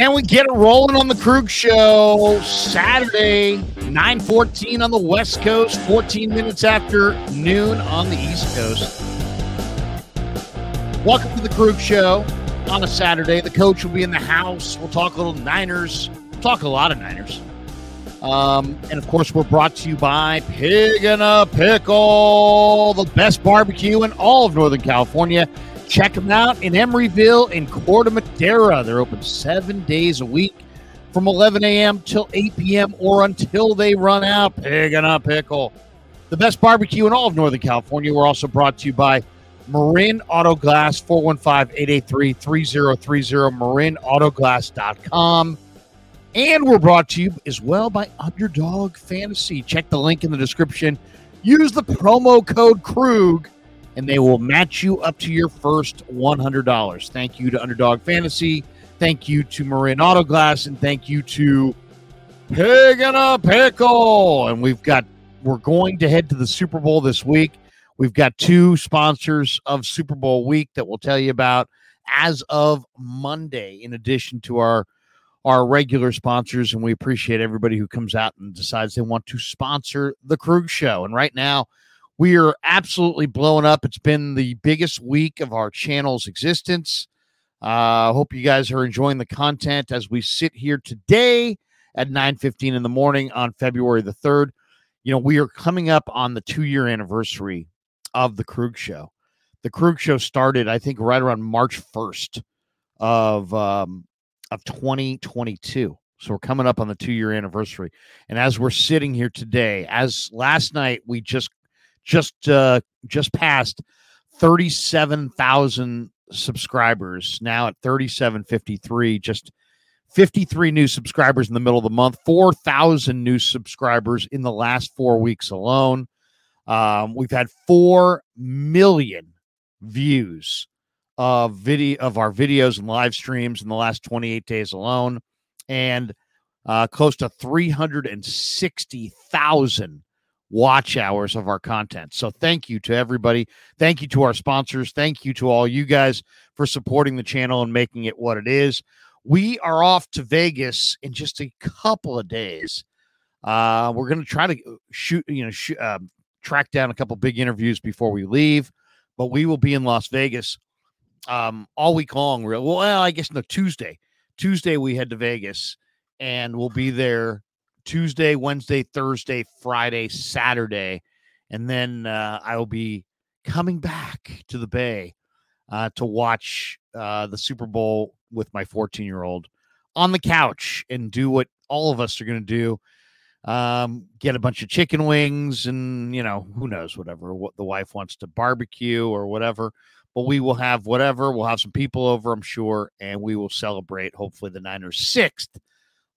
And we get it rolling on the Krueg Show Saturday, 9:14 on the West Coast, 14 minutes after noon on the East Coast. Welcome to the Krueg Show on a Saturday. The coach will be in the house. We'll talk a little Niners. We'll talk a lot of Niners. Um, and of course, we're brought to you by Pig in a Pickle, the best barbecue in all of Northern California. Check them out in Emeryville and Corte Madera. They're open seven days a week from 11 a.m. till 8 p.m. or until they run out. And a Pickle, the best barbecue in all of Northern California. We're also brought to you by Marin Auto Glass, 415-883-3030, marinautoglass.com. And we're brought to you as well by Underdog Fantasy. Check the link in the description. Use the promo code Krueg, and they will match you up to your first $100. Thank you to Underdog Fantasy. Thank you to Marin Auto Glass, and thank you to Pig in a Pickle. And we've got, we're going to head to the Super Bowl this week. We've got two sponsors of Super Bowl week that we'll tell you about as of Monday, in addition to our our regular sponsors, and we appreciate everybody who comes out and decides they want to sponsor the Krueg Show. And right now, we are absolutely blowing up. It's been the biggest week of our channel's existence. I uh, hope you guys are enjoying the content as we sit here today at 9:15 in the morning on February the 3rd. You know, we are coming up on the 2-year anniversary of the Krueg Show. The Krueg Show started, I think, right around March 1st of um, of 2022. So we're coming up on the two year anniversary. And as we're sitting here today, as last night we just just uh just passed 37,000 subscribers. Now at 3753 just 53 new subscribers in the middle of the month 4,000 new subscribers in the last 4 weeks alone. Um, we've had 4 million views of video of our videos and live streams in the last 28 days alone, and uh, close to 360,000 watch hours of our content. So thank you to everybody. Thank you to our sponsors. Thank you to all you guys for supporting the channel and making it what it is. We are off to Vegas in just a couple of days. Uh, we're going to try to uh, shoot, you know, sh- uh, track down a couple big interviews before we leave, but we will be in Las Vegas um, all week long. Well, I guess no Tuesday. Tuesday we head to Vegas, and we'll be there Tuesday, Wednesday, Thursday, Friday, Saturday, and then uh, I will be coming back to the Bay uh, to watch uh, the Super Bowl with my 14 year old on the couch and do what all of us are going to do. Um, get a bunch of chicken wings and you know who knows whatever what the wife wants to barbecue or whatever but we will have whatever. We'll have some people over, I'm sure, and we will celebrate hopefully the Niners' sixth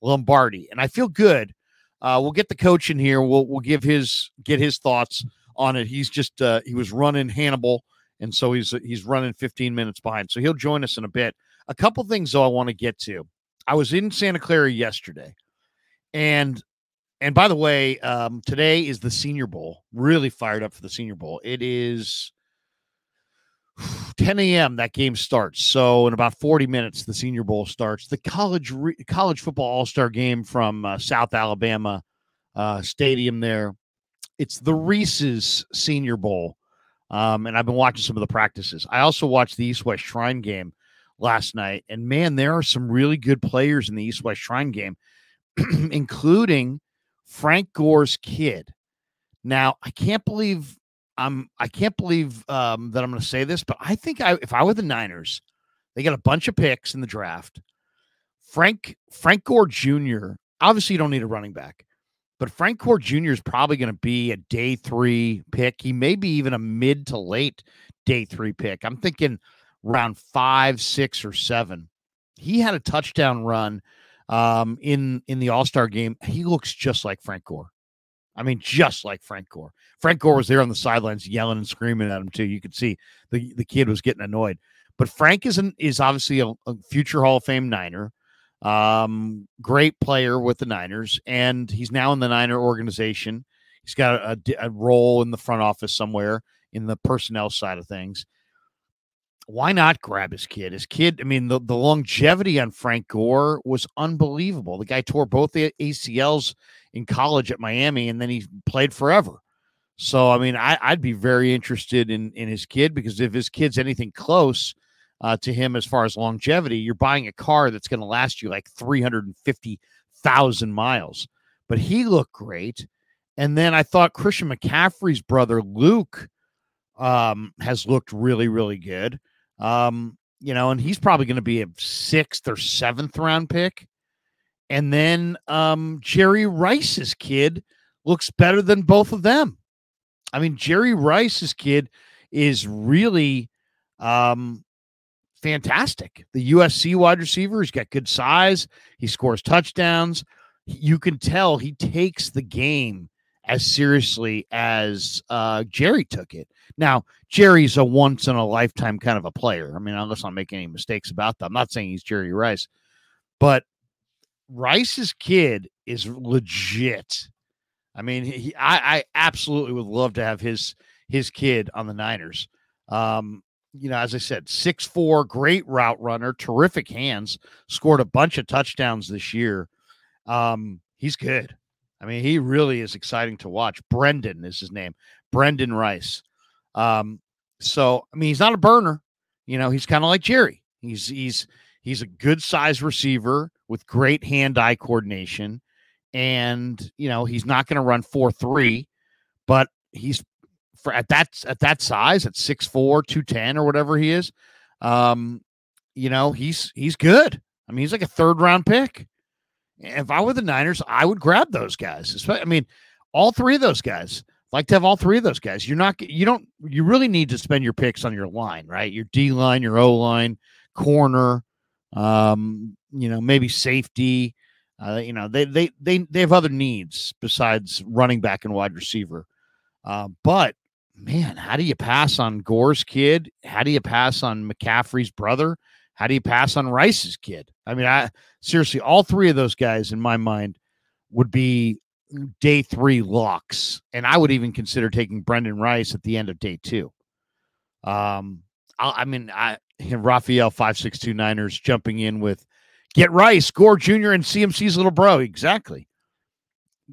Lombardi. And I feel good. Uh, we'll get the coach in here. We'll we'll give his get his thoughts on it. He's just uh, he was running Hannibal, and so he's he's running 15 minutes behind. So he'll join us in a bit. A couple things though I want to get to. I was in Santa Clara yesterday, and and by the way, um, today is the Senior Bowl. Really fired up for the Senior Bowl. It is 10 a.m. that game starts. So in about 40 minutes, the Senior Bowl starts. The college re- college football All Star game from uh, South Alabama uh, Stadium there. It's the Reese's Senior Bowl, um, and I've been watching some of the practices. I also watched the East West Shrine game last night, and man, there are some really good players in the East West Shrine game, including Frank Gore's kid. Now, I can't believe I'm I can't believe um, that I'm going to say this, but I think I if I were the Niners, they got a bunch of picks in the draft. Frank Frank Gore Jr. Obviously, you don't need a running back, but Frank Gore Jr. is probably going to be a day three pick. He may be even a mid to late day three pick. I'm thinking round five, six, or seven. He had a touchdown run um, in in the All Star game. He looks just like Frank Gore. I mean, just like Frank Gore. Frank Gore was there on the sidelines yelling and screaming at him too. You could see the, the kid was getting annoyed. But Frank is an, is obviously a, a future Hall of Fame Niner, um, great player with the Niners, and he's now in the Niner organization. He's got a, a role in the front office somewhere in the personnel side of things. Why not grab his kid? His kid, I mean, the, the longevity on Frank Gore was unbelievable. The guy tore both the ACLs in college at Miami, and then he played forever. So, I mean, I, would be very interested in in his kid because if his kid's anything close uh, to him as far as longevity, you're buying a car that's going to last you like 350,000 miles. But he looked great. And then I thought Christian McCaffrey's brother, Luke, um, has looked really, really good. Um, you know, and he's probably going to be a sixth or seventh round pick. And then um, Jerry Rice's kid looks better than both of them. I mean, Jerry Rice's kid is really um, fantastic. The USC wide receiver, he's got good size, he scores touchdowns. You can tell he takes the game as seriously as uh, Jerry took it. Now, Jerry's a once in a lifetime kind of a player. I mean, unless I'm making any mistakes about that. I'm not saying he's Jerry Rice, but Rice's kid is legit. I mean, he, I, I absolutely would love to have his his kid on the Niners. Um, you know, as I said, six four, great route runner, terrific hands, scored a bunch of touchdowns this year. Um, he's good. I mean, he really is exciting to watch. Brendan is his name, Brendan Rice. Um, so I mean, he's not a burner. You know, he's kind of like Jerry. He's he's he's a good size receiver with great hand-eye coordination, and you know he's not going to run four three, but he's for at that at that size at 6'4", 210 or whatever he is. Um, you know, he's he's good. I mean, he's like a third round pick. If I were the Niners, I would grab those guys. I mean, all three of those guys. Like to have all three of those guys. You're not. You don't. You really need to spend your picks on your line, right? Your D line, your O line, corner. Um, you know, maybe safety. Uh, you know, they they they they have other needs besides running back and wide receiver. Uh, but man, how do you pass on Gore's kid? How do you pass on McCaffrey's brother? How do you pass on Rice's kid? I mean, I seriously, all three of those guys in my mind would be day three locks, and I would even consider taking Brendan Rice at the end of day two. Um, I, I mean, I Raphael five six two Niners jumping in with get Rice, Gore Jr. and CMC's little bro, exactly.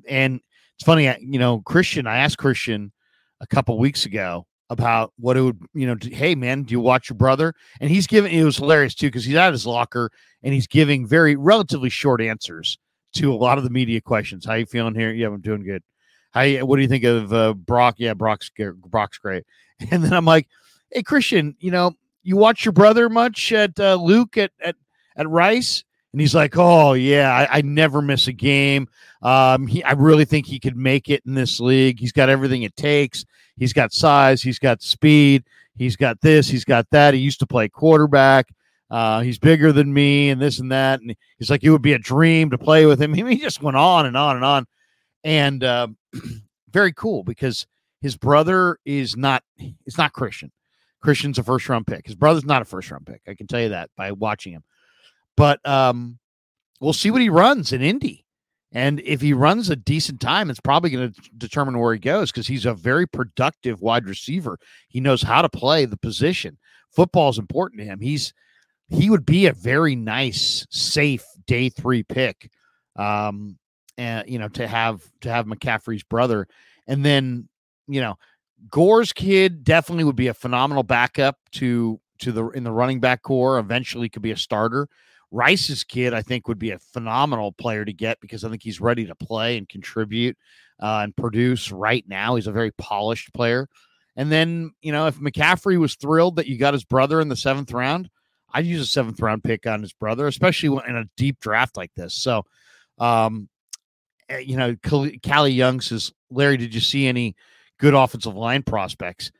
And it's funny, you know, Christian. I asked Christian a couple weeks ago about what it would, you know, hey man, do you watch your brother? And he's giving it was hilarious too because he's at his locker and he's giving very relatively short answers to a lot of the media questions. How you feeling here? Yeah, I'm doing good. How you, what do you think of uh, Brock? Yeah, Brock's Brock's great. And then I'm like, hey Christian, you know, you watch your brother much at uh, Luke at at at Rice? And he's like, "Oh yeah, I, I never miss a game. Um, he, I really think he could make it in this league. He's got everything it takes. He's got size. He's got speed. He's got this. He's got that. He used to play quarterback. Uh, he's bigger than me, and this and that. And he's like, it would be a dream to play with him. He just went on and on and on, and uh, very cool because his brother is not. It's not Christian. Christian's a first round pick. His brother's not a first round pick. I can tell you that by watching him. But um, we'll see what he runs in Indy. And if he runs a decent time, it's probably going to determine where he goes because he's a very productive wide receiver. He knows how to play the position. Football is important to him. He's he would be a very nice, safe day three pick. Um, and you know, to have to have McCaffrey's brother, and then you know, Gore's kid definitely would be a phenomenal backup to to the in the running back corps. Eventually, could be a starter. Rice's kid, I think, would be a phenomenal player to get because I think he's ready to play and contribute uh, and produce right now. He's a very polished player. And then, you know, if McCaffrey was thrilled that you got his brother in the seventh round, I'd use a seventh round pick on his brother, especially in a deep draft like this. So, um, eh, you know, Callie Young says, Larry, did you see any good offensive line prospects?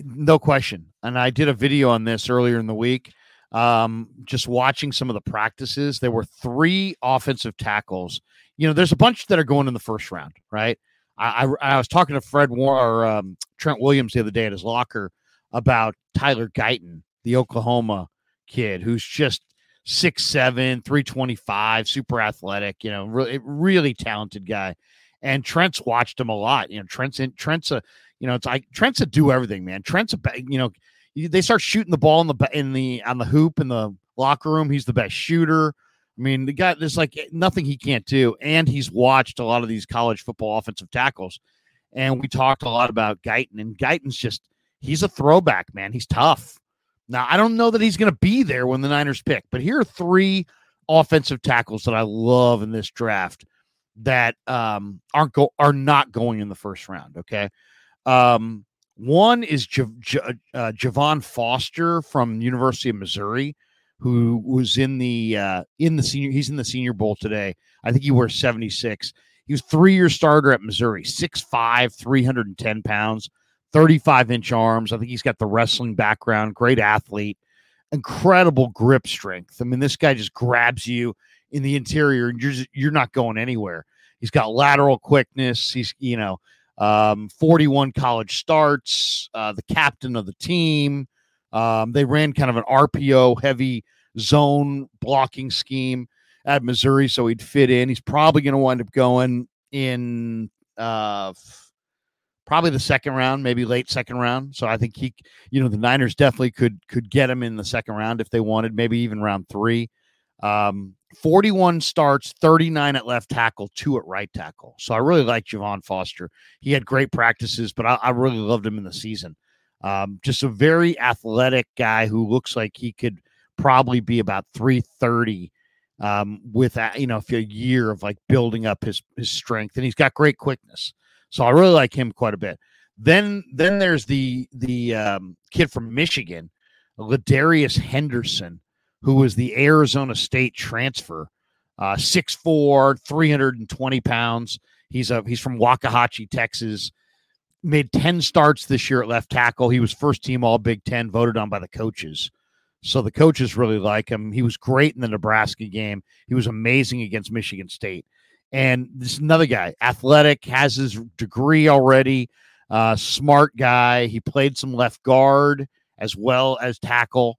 No question. And I did a video on this earlier in the week. Um, just watching some of the practices, there were three offensive tackles. You know, there's a bunch that are going in the first round, right? I, I, I was talking to Fred War or um, Trent Williams the other day at his locker about Tyler Guyton, the Oklahoma kid, who's just six seven, 325, super athletic, you know, really, really talented guy. And Trent's watched him a lot. You know, Trent's in, Trent's a, you know, it's like Trent's a do everything, man. Trent's a, you know, they start shooting the ball in the in the on the hoop in the locker room. He's the best shooter. I mean, the guy there's like eh, nothing he can't do, and he's watched a lot of these college football offensive tackles. And we talked a lot about Guyton, and Guyton's just he's a throwback, man. He's tough. Now, I don't know that he's going to be there when the Niners pick, but here are three offensive tackles that I love in this draft that um, aren't go are not going in the first round. Okay, um, one is J- J- uh, Javon Foster from University of Missouri, who was in the uh, in the senior. He's in the Senior Bowl today. I think he wears seventy six. He was three year starter at Missouri, 6'5", 310 pounds, 35 inch arms. I think he's got the wrestling background, great athlete, incredible grip strength. I mean, this guy just grabs you in the interior and you're, just, you're not going anywhere. He's got lateral quickness. He's, you know, um, 41 college starts, uh, the captain of the team. Um, they ran kind of an RPO heavy zone blocking scheme at Missouri, so he'd fit in. He's probably going to wind up going in uh, probably the second round, maybe late second round. So I think he, you know, the Niners definitely could could get him in the second round if they wanted, maybe even round three. Um, 41 starts, 39 at left tackle, two at right tackle. So I really like Javon Foster. He had great practices, but I, I really loved him in the season. Um, just a very athletic guy who looks like he could probably be about 330 um, with you know, a year of like building up his his strength, and he's got great quickness. So I really like him quite a bit. Then then there's the the um, kid from Michigan, Ladarius Henderson, who was the Arizona State transfer, uh, 6'4", 320 pounds. He's a he's from Waxahachie, Texas. Made 10 starts this year at left tackle. He was first team all Big Ten, voted on by the coaches. So the coaches really like him. He was great in the Nebraska game. He was amazing against Michigan State. And this another guy, athletic, has his degree already, uh, smart guy. He played some left guard as well as tackle.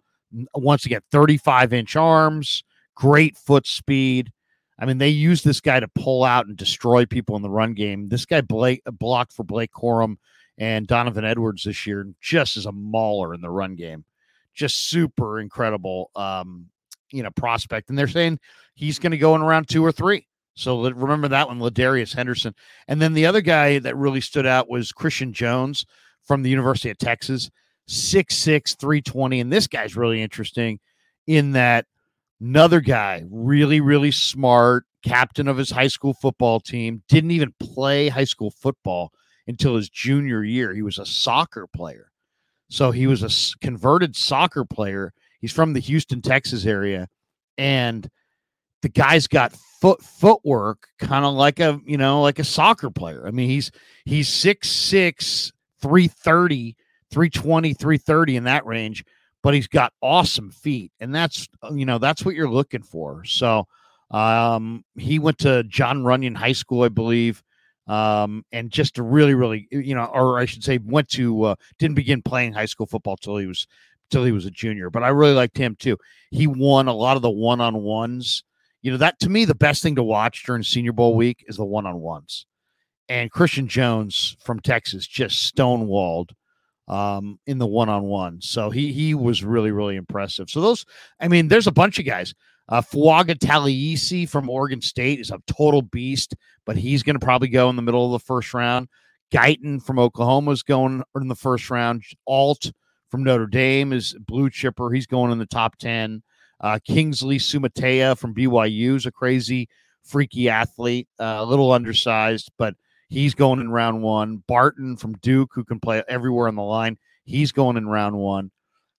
Once again, 35 inch arms, great foot speed. I mean, they use this guy to pull out and destroy people in the run game. This guy Blake blocked for Blake Corum and Donovan Edwards this year, just as a mauler in the run game just super incredible, um, you know, prospect. And they're saying he's going to go in around two or three. So remember that one, Ladarius Henderson. And then the other guy that really stood out was Christian Jones from the University of Texas, 6'6, 320. And this guy's really interesting in that another guy, really, really smart, captain of his high school football team, didn't even play high school football until his junior year. He was a soccer player. So he was a converted soccer player. He's from the Houston, Texas area, and the guy's got foot footwork kind of like a you know like a soccer player. I mean, he's he's 6'6", 330, 320, 330 in that range, but he's got awesome feet, and that's you know that's what you're looking for. So um, he went to John Runyon High School, I believe um, and just really, really, you know, or I should say, went to uh, didn't begin playing high school football till he was till he was a junior. But I really liked him too. He won a lot of the one on ones. You know, that to me, the best thing to watch during Senior Bowl week is the one on ones. And Christian Jones from Texas just stonewalled um, in the one on one. So he he was really really impressive. So those, I mean, there's a bunch of guys. Uh, Fuaga Taliese from Oregon State is a total beast, but he's going to probably go in the middle of the first round. Guyton from Oklahoma is going in the first round. Alt from Notre Dame is blue chipper. He's going in the top 10. Uh, Kingsley Suamataia from BYU is a crazy, freaky athlete, uh, a little undersized, but he's going in round one. Barton from Duke, who can play everywhere on the line, he's going in round one.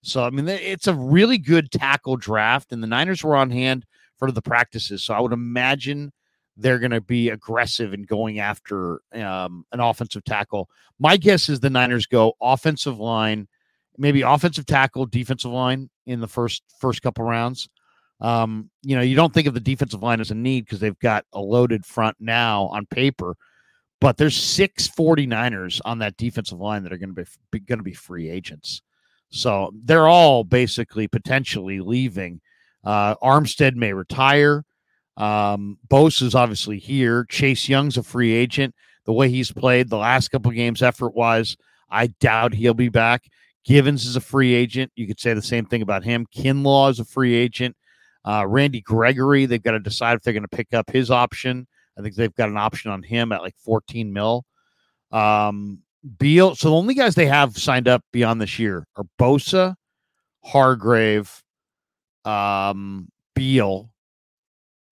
So, I mean, it's a really good tackle draft, and the Niners were on hand for the practices. So, I would imagine they're going to be aggressive in going after um, an offensive tackle. My guess is the Niners go offensive line, maybe offensive tackle, defensive line in the first first couple rounds. Um, you know, you don't think of the defensive line as a need because they've got a loaded front now on paper, but there's six 49ers on that defensive line that are going to be, be going to be free agents. So they're all basically potentially leaving. Uh, Armstead may retire. Um, Bosa is obviously here. Chase Young's a free agent. The way he's played the last couple games, effort wise, I doubt he'll be back. Givens is a free agent. You could say the same thing about him. Kinlaw is a free agent. Uh, Randy Gregory, they've got to decide if they're going to pick up his option. I think they've got an option on him at like 14 mil. Um, Beal. So the only guys they have signed up beyond this year are Bosa, Hargrave, um, Beal,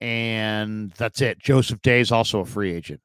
and that's it. Joseph Day is also a free agent.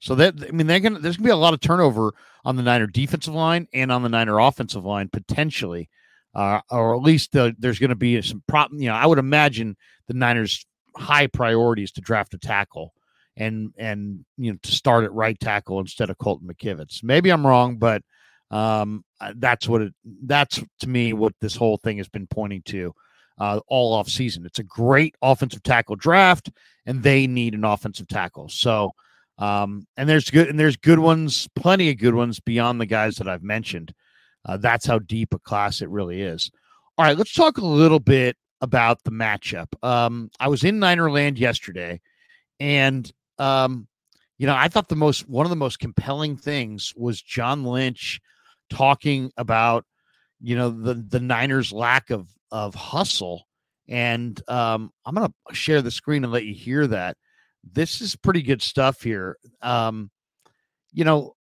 So that I mean, they're gonna there's gonna be a lot of turnover on the Niner defensive line and on the Niner offensive line potentially, uh, or at least the, there's going to be some problem. You know, I would imagine the Niners' high priorities to draft a tackle and and you know to start at right tackle instead of Colton McKivitz. Maybe I'm wrong, but um, uh, that's what it. That's to me what this whole thing has been pointing to uh, all off season. It's a great offensive tackle draft, and they need an offensive tackle. So, um, and there's good and there's good ones, plenty of good ones beyond the guys that I've mentioned. Uh, that's how deep a class it really is. All right, let's talk a little bit about the matchup. Um, I was in Ninerland yesterday, and um, you know, I thought the most one of the most compelling things was John Lynch talking about, you know, the the Niners' lack of of hustle. And um, I'm gonna share the screen and let you hear that. This is pretty good stuff here. Um, you know,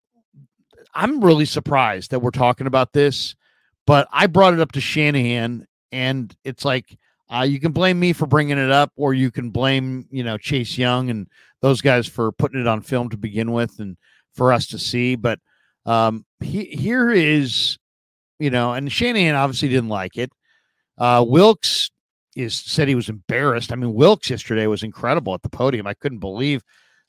I'm really surprised that we're talking about this, but I brought it up to Shanahan, and it's like uh, you can blame me for bringing it up, or you can blame you know Chase Young and those guys for putting it on film to begin with, and for us to see. But um, he, here is, you know, and Shanahan obviously didn't like it. Uh, Wilks is said he was embarrassed. I mean, Wilks yesterday was incredible at the podium. I couldn't believe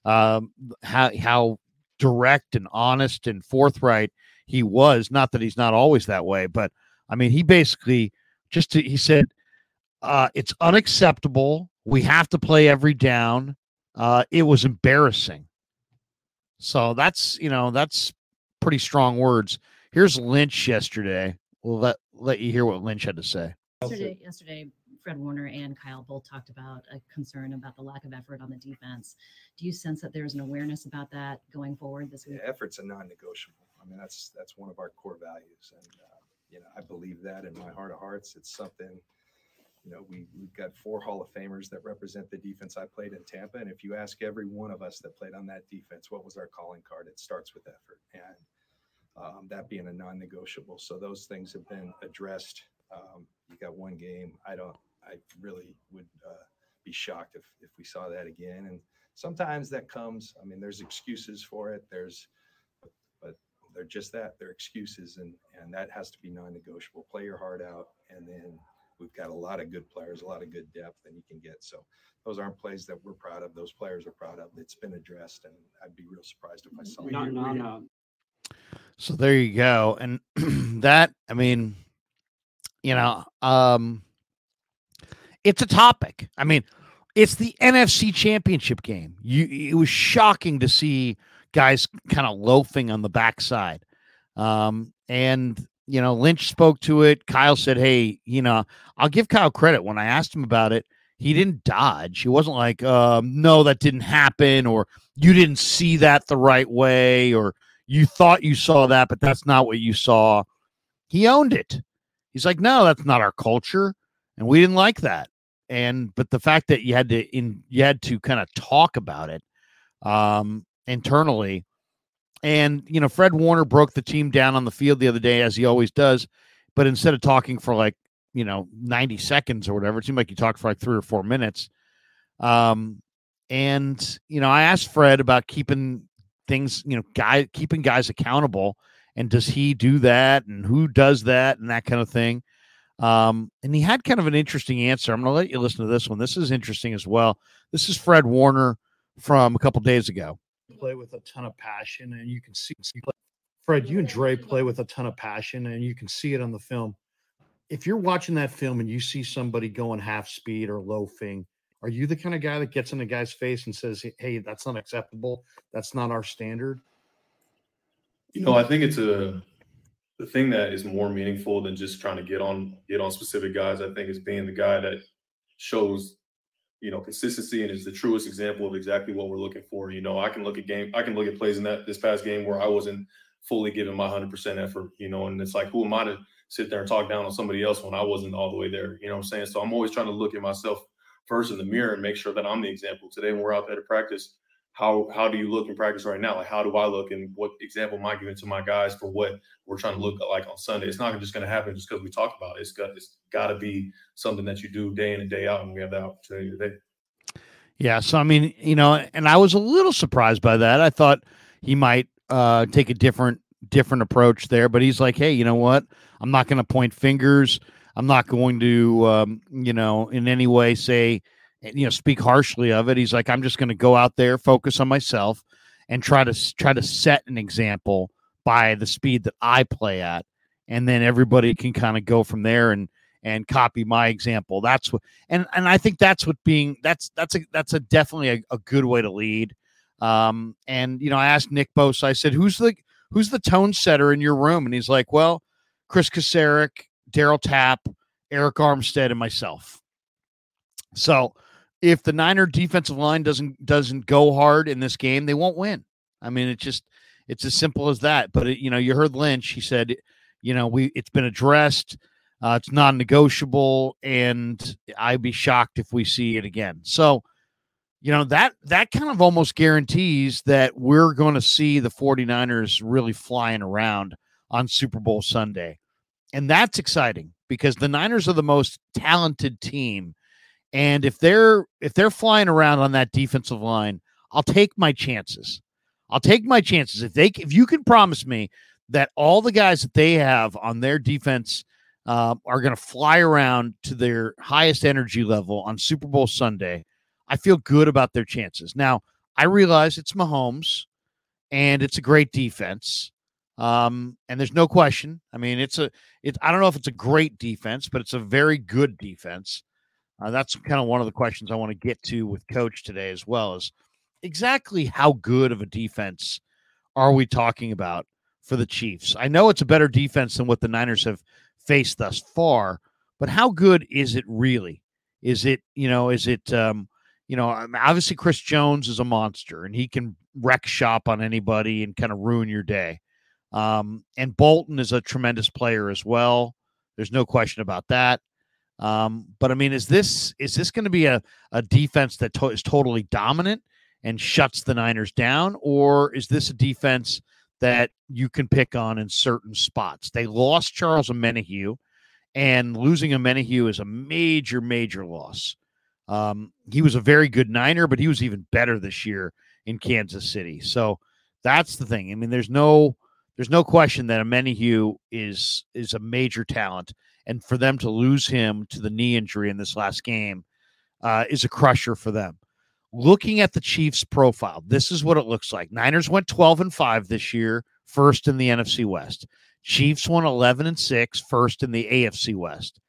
um, how how direct and honest and forthright he was. Not that he's not always that way, but I mean, he basically just to, he said uh, it's unacceptable. We have to play every down. Uh, it was embarrassing. So that's you know that's pretty strong words. Here's Lynch yesterday. We'll let let you hear what Lynch had to say. Yesterday, yesterday, Fred Warner and Kyle both talked about a concern about the lack of effort on the defense. Do you sense that there's an awareness about that going forward this week? Yeah, effort's a non-negotiable. I mean, that's that's one of our core values, and uh, you know, I believe that in my heart of hearts. It's something you know, we, we've got four Hall of Famers that represent the defense I played in Tampa. And if you ask every one of us that played on that defense, what was our calling card? It starts with effort. And um, that being a non negotiable. So those things have been addressed. Um, you got one game. I don't, I really would uh, be shocked if, if we saw that again. And sometimes that comes, I mean, there's excuses for it. There's, but they're just that. They're excuses. And, and that has to be non negotiable. Play your heart out and then we've got a lot of good players, a lot of good depth, and you can get. So those aren't plays that we're proud of. Those players are proud of. It's been addressed, and I'd be real surprised if I saw. No, no, no. So there you go, and that I mean, you know, um, it's a topic. I mean, it's the NFC Championship game. You, it was shocking to see guys kind of loafing on the backside. Um, and you know, Lynch spoke to it. Kyle said, Hey, you know, I'll give Kyle credit. When I asked him about it, he didn't dodge. He wasn't like, um, no, that didn't happen, or you didn't see that the right way, or you thought you saw that, but that's not what you saw. He owned it. He's like, no, that's not our culture. And we didn't like that. And but the fact that you had to in you had to kind of talk about it um internally and, you know, Fred Warner broke the team down on the field the other day, as he always does. But instead of talking for like, you know, 90 seconds or whatever, it seemed like he talked for like three or four minutes. Um, and, you know, I asked Fred about keeping things, you know, guy keeping guys accountable. And does he do that? And who does that? And that kind of thing. Um, and he had kind of an interesting answer. I'm going to let you listen to this one. This is interesting as well. This is Fred Warner from a couple days ago play with a ton of passion, and you can see, see Fred, you and Dre play with a ton of passion, and you can see it on the film. If you're watching that film and you see somebody going half speed or loafing, are you the kind of guy that gets in a guy's face and says, "Hey, that's not acceptable. That's not our standard"? You know, I think it's a the thing that is more meaningful than just trying to get on get on specific guys. I think is being the guy that shows you know, consistency and is the truest example of exactly what we're looking for. You know, I can look at game, I can look at plays in that this past game where I wasn't fully giving my hundred percent effort, you know, and it's like, who am I to sit there and talk down on somebody else when I wasn't all the way there. You know what I'm saying? So I'm always trying to look at myself first in the mirror and make sure that I'm the example. Today, when we're out there to practice, how how do you look in practice right now? Like how do I look and what example am I giving to my guys for what we're trying to look like on Sunday? It's not just going to happen just because we talk about it. It's got it's got to be something that you do day in and day out, and we have the opportunity today. Yeah, so I mean, you know, and I was a little surprised by that. I thought he might uh, take a different different approach there, but he's like, hey, you know what? I'm not going to point fingers. I'm not going to, um, you know, in any way say you know speak harshly of it. He's like, I'm just going to go out there, focus on myself, and try to try to set an example by the speed that I play at, and then everybody can kind of go from there and and copy my example. That's what, and and I think that's what being that's that's a that's a definitely a, a good way to lead. Um, and you know, I asked Nick Bosa, I said, who's the who's the tone setter in your room? And he's like, well, Chris Kocurek, Daryl Tapp, Arik Armstead, and myself. So if the Niner defensive line doesn't doesn't go hard in this game, they won't win. I mean, it's just it's as simple as that. But it, you know, you heard Lynch. He said, you know, we it's been addressed. Uh, it's non-negotiable, and I'd be shocked if we see it again. So, you know that that kind of almost guarantees that we're going to see the 49ers really flying around on Super Bowl Sunday. And that's exciting because the Niners are the most talented team and if they're if they're flying around on that defensive line, I'll take my chances. I'll take my chances if they if you can promise me that all the guys that they have on their defense uh, are going to fly around to their highest energy level on Super Bowl Sunday. I feel good about their chances. Now I realize it's Mahomes, and it's a great defense. Um, and there's no question. I mean, it's a it. I don't know if it's a great defense, but it's a very good defense. Uh, that's kind of one of the questions I want to get to with coach today as well is exactly how good of a defense are we talking about for the Chiefs? I know it's a better defense than what the Niners have faced thus far, but how good is it really? Is it, you know, is it, um, you know, obviously Chris Jones is a monster and he can wreck shop on anybody and kind of ruin your day. Um, and Bolton is a tremendous player as well. There's no question about that. Um, but I mean, is this is this going to be a, a defense that to- is totally dominant and shuts the Niners down, or is this a defense that you can pick on in certain spots? They lost Charles Omenihu, and losing Omenihu is a major, major loss. Um, he was a very good Niner, but he was even better this year in Kansas City. So that's the thing. I mean, there's no there's no question that Omenihu is is a major talent and for them to lose him to the knee injury in this last game uh, is a crusher for them. Looking at the Chiefs' profile, this is what it looks like. Niners went 12 and 5 this year, first in the NFC West. Chiefs won 11 and 6, first in the AFC West.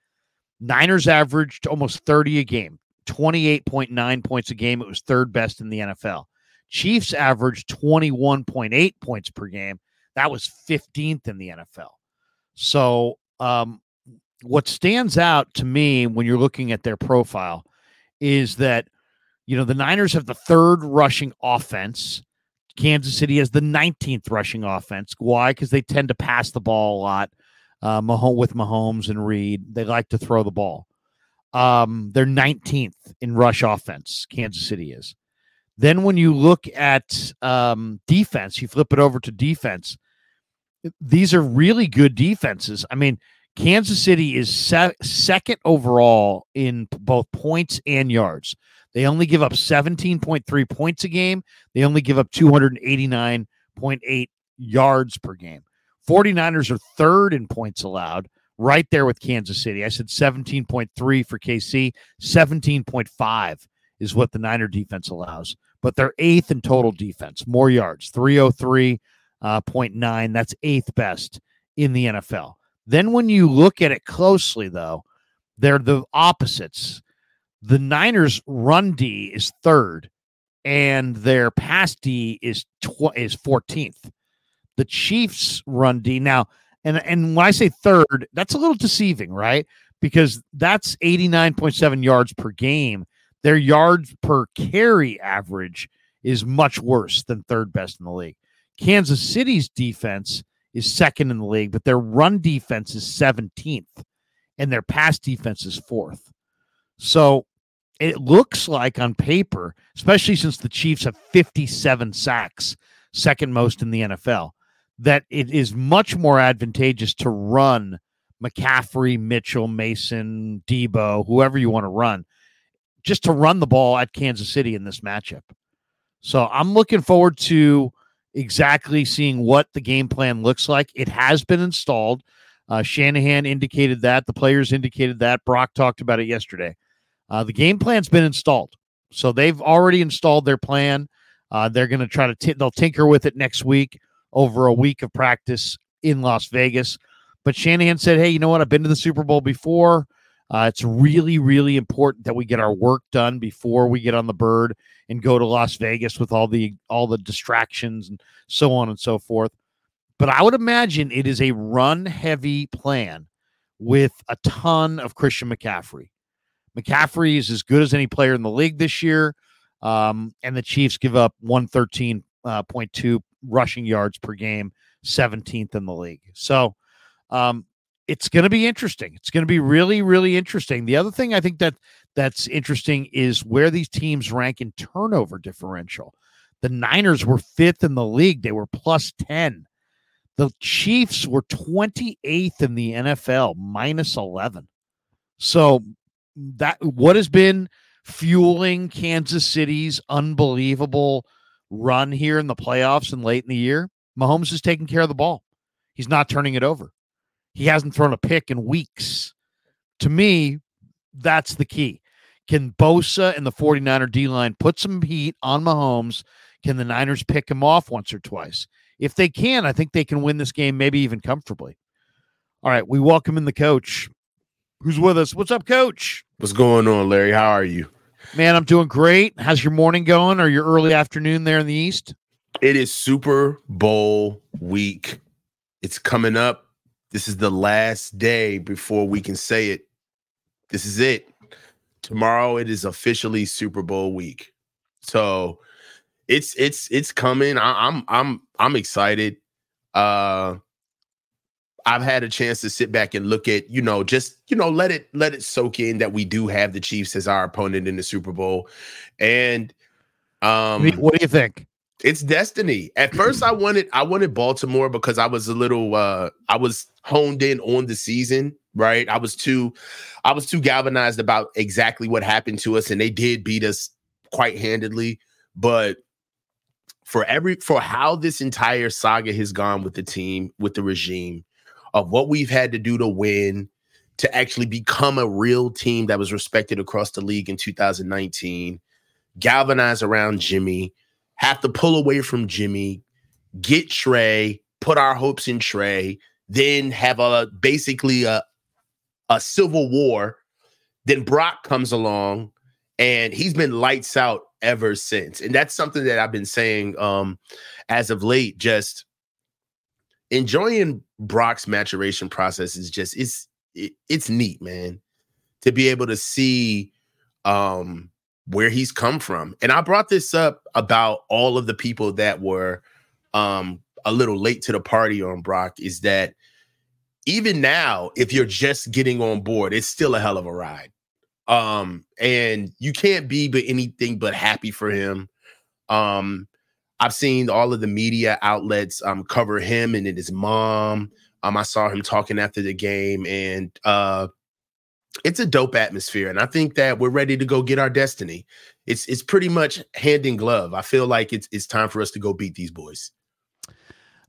Niners averaged almost 30 a game, 28.9 points a game. It was third best in the NFL. Chiefs averaged 21.8 points per game. That was 15th in the NFL. So um, what stands out to me when you're looking at their profile is that you know the Niners have the third rushing offense. Kansas City has the 19th rushing offense. Why? Because they tend to pass the ball a lot. Uh, Mahomes with Mahomes and Reid, they like to throw the ball. Um, they're 19th in rush offense. Kansas City is. Then when you look at um, defense, you flip it over to defense. These are really good defenses. I mean, Kansas City is se- second overall in both points and yards. They only give up 17.3 points a game. They only give up 289.8 yards per game. 49ers are third in points allowed, right there with Kansas City. I said 17.3 for KC, 17.5 is what the Niner defense allows, but they're eighth in total defense, more yards, 303.9. Uh, That's eighth best in the NFL. Then when you look at it closely, though, they're the opposites. The Niners' run D is third, and their pass D is tw- is fourteenth. The Chiefs' run D now, and and when I say third, that's a little deceiving, right? Because that's eighty nine point seven yards per game. Their yards per carry average is much worse than third best in the league. Kansas City's defense is second in the league, but their run defense is 17th and their pass defense is fourth. So it looks like on paper, especially since the Chiefs have 57 sacks, second most in the NFL, that it is much more advantageous to run McCaffrey, Mitchell, Mason, Deebo, whoever you want to run, just to run the ball at Kansas City in this matchup. So I'm looking forward to exactly seeing what the game plan looks like. It has been installed. Uh, Shanahan indicated that. The players indicated that. Brock talked about it yesterday. Uh, the game plan's been installed. So they've already installed their plan. Uh, they're going to try to, t- they'll tinker with it next week over a week of practice in Las Vegas. But Shanahan said, hey, you know what? I've been to the Super Bowl before. Uh, it's really, really important that we get our work done before we get on the bird and go to Las Vegas with all the all the distractions and so on and so forth. But I would imagine it is a run heavy plan with a ton of Christian McCaffrey. McCaffrey is as good as any player in the league this year. Um, and the Chiefs give up 113.2 uh, rushing yards per game, 17th in the league. So um, it's going to be interesting. It's going to be really, really interesting. The other thing I think that that's interesting is where these teams rank in turnover differential. The Niners were fifth in the league, they were plus 10. The Chiefs were 28th in the NFL, minus 11. So that what has been fueling Kansas City's unbelievable run here in the playoffs and late in the year? Mahomes is taking care of the ball. He's not turning it over. He hasn't thrown a pick in weeks. To me, that's the key. Can Bosa and the 49er D line put some heat on Mahomes? Can the Niners pick him off once or twice? If they can, I think they can win this game, maybe even comfortably. All right, we welcome in the coach who's with us. What's up, coach? What's going on, Larry? How are you? Man, I'm doing great. How's your morning going or your early afternoon there in the East? It is Super Bowl week. It's coming up. This is the last day before we can say it. This is it. Tomorrow it is officially Super Bowl week. So it's it's it's coming. I, I'm I'm I'm excited. Uh I've had a chance to sit back and look at, you know, just, you know, let it let it soak in that we do have the Chiefs as our opponent in the Super Bowl. And um what do you think? It's destiny. At first I wanted I wanted Baltimore because I was a little uh I was honed in on the season, right? I was too I was too galvanized about exactly what happened to us and they did beat us quite handedly, but for every for how this entire saga has gone with the team, with the regime, of what we've had to do to win, to actually become a real team that was respected across the league in 2019, galvanize around Jimmy, have to pull away from Jimmy, get Trey, put our hopes in Trey, then have a basically a a civil war. Then Brock comes along and he's been lights out ever since. And that's something that I've been saying um as of late just enjoying Brock's maturation process is just it's it, it's neat, man, to be able to see um where he's come from. And I brought this up about all of the people that were um a little late to the party on Brock is that even now, if you're just getting on board, it's still a hell of a ride. Um, and you can't be but anything but happy for him. Um, I've seen all of the media outlets um, cover him and then his mom. Um, I saw him talking after the game, and uh, it's a dope atmosphere. And I think that we're ready to go get our destiny. It's it's pretty much hand in glove. I feel like it's it's time for us to go beat these boys.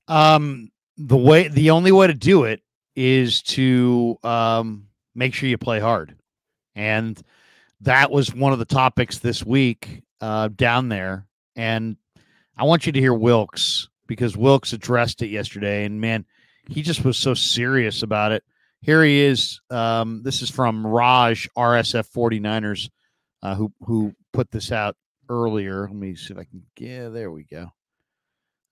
Um, the way the only way to do it is to um make sure you play hard, and that was one of the topics this week uh, down there. And I want you to hear Wilks because Wilks addressed it yesterday, and man, he just was so serious about it. Here he is. Um, this is from Raj RSF 49ers, uh, who who put this out earlier. Let me see if I can. Yeah, there we go.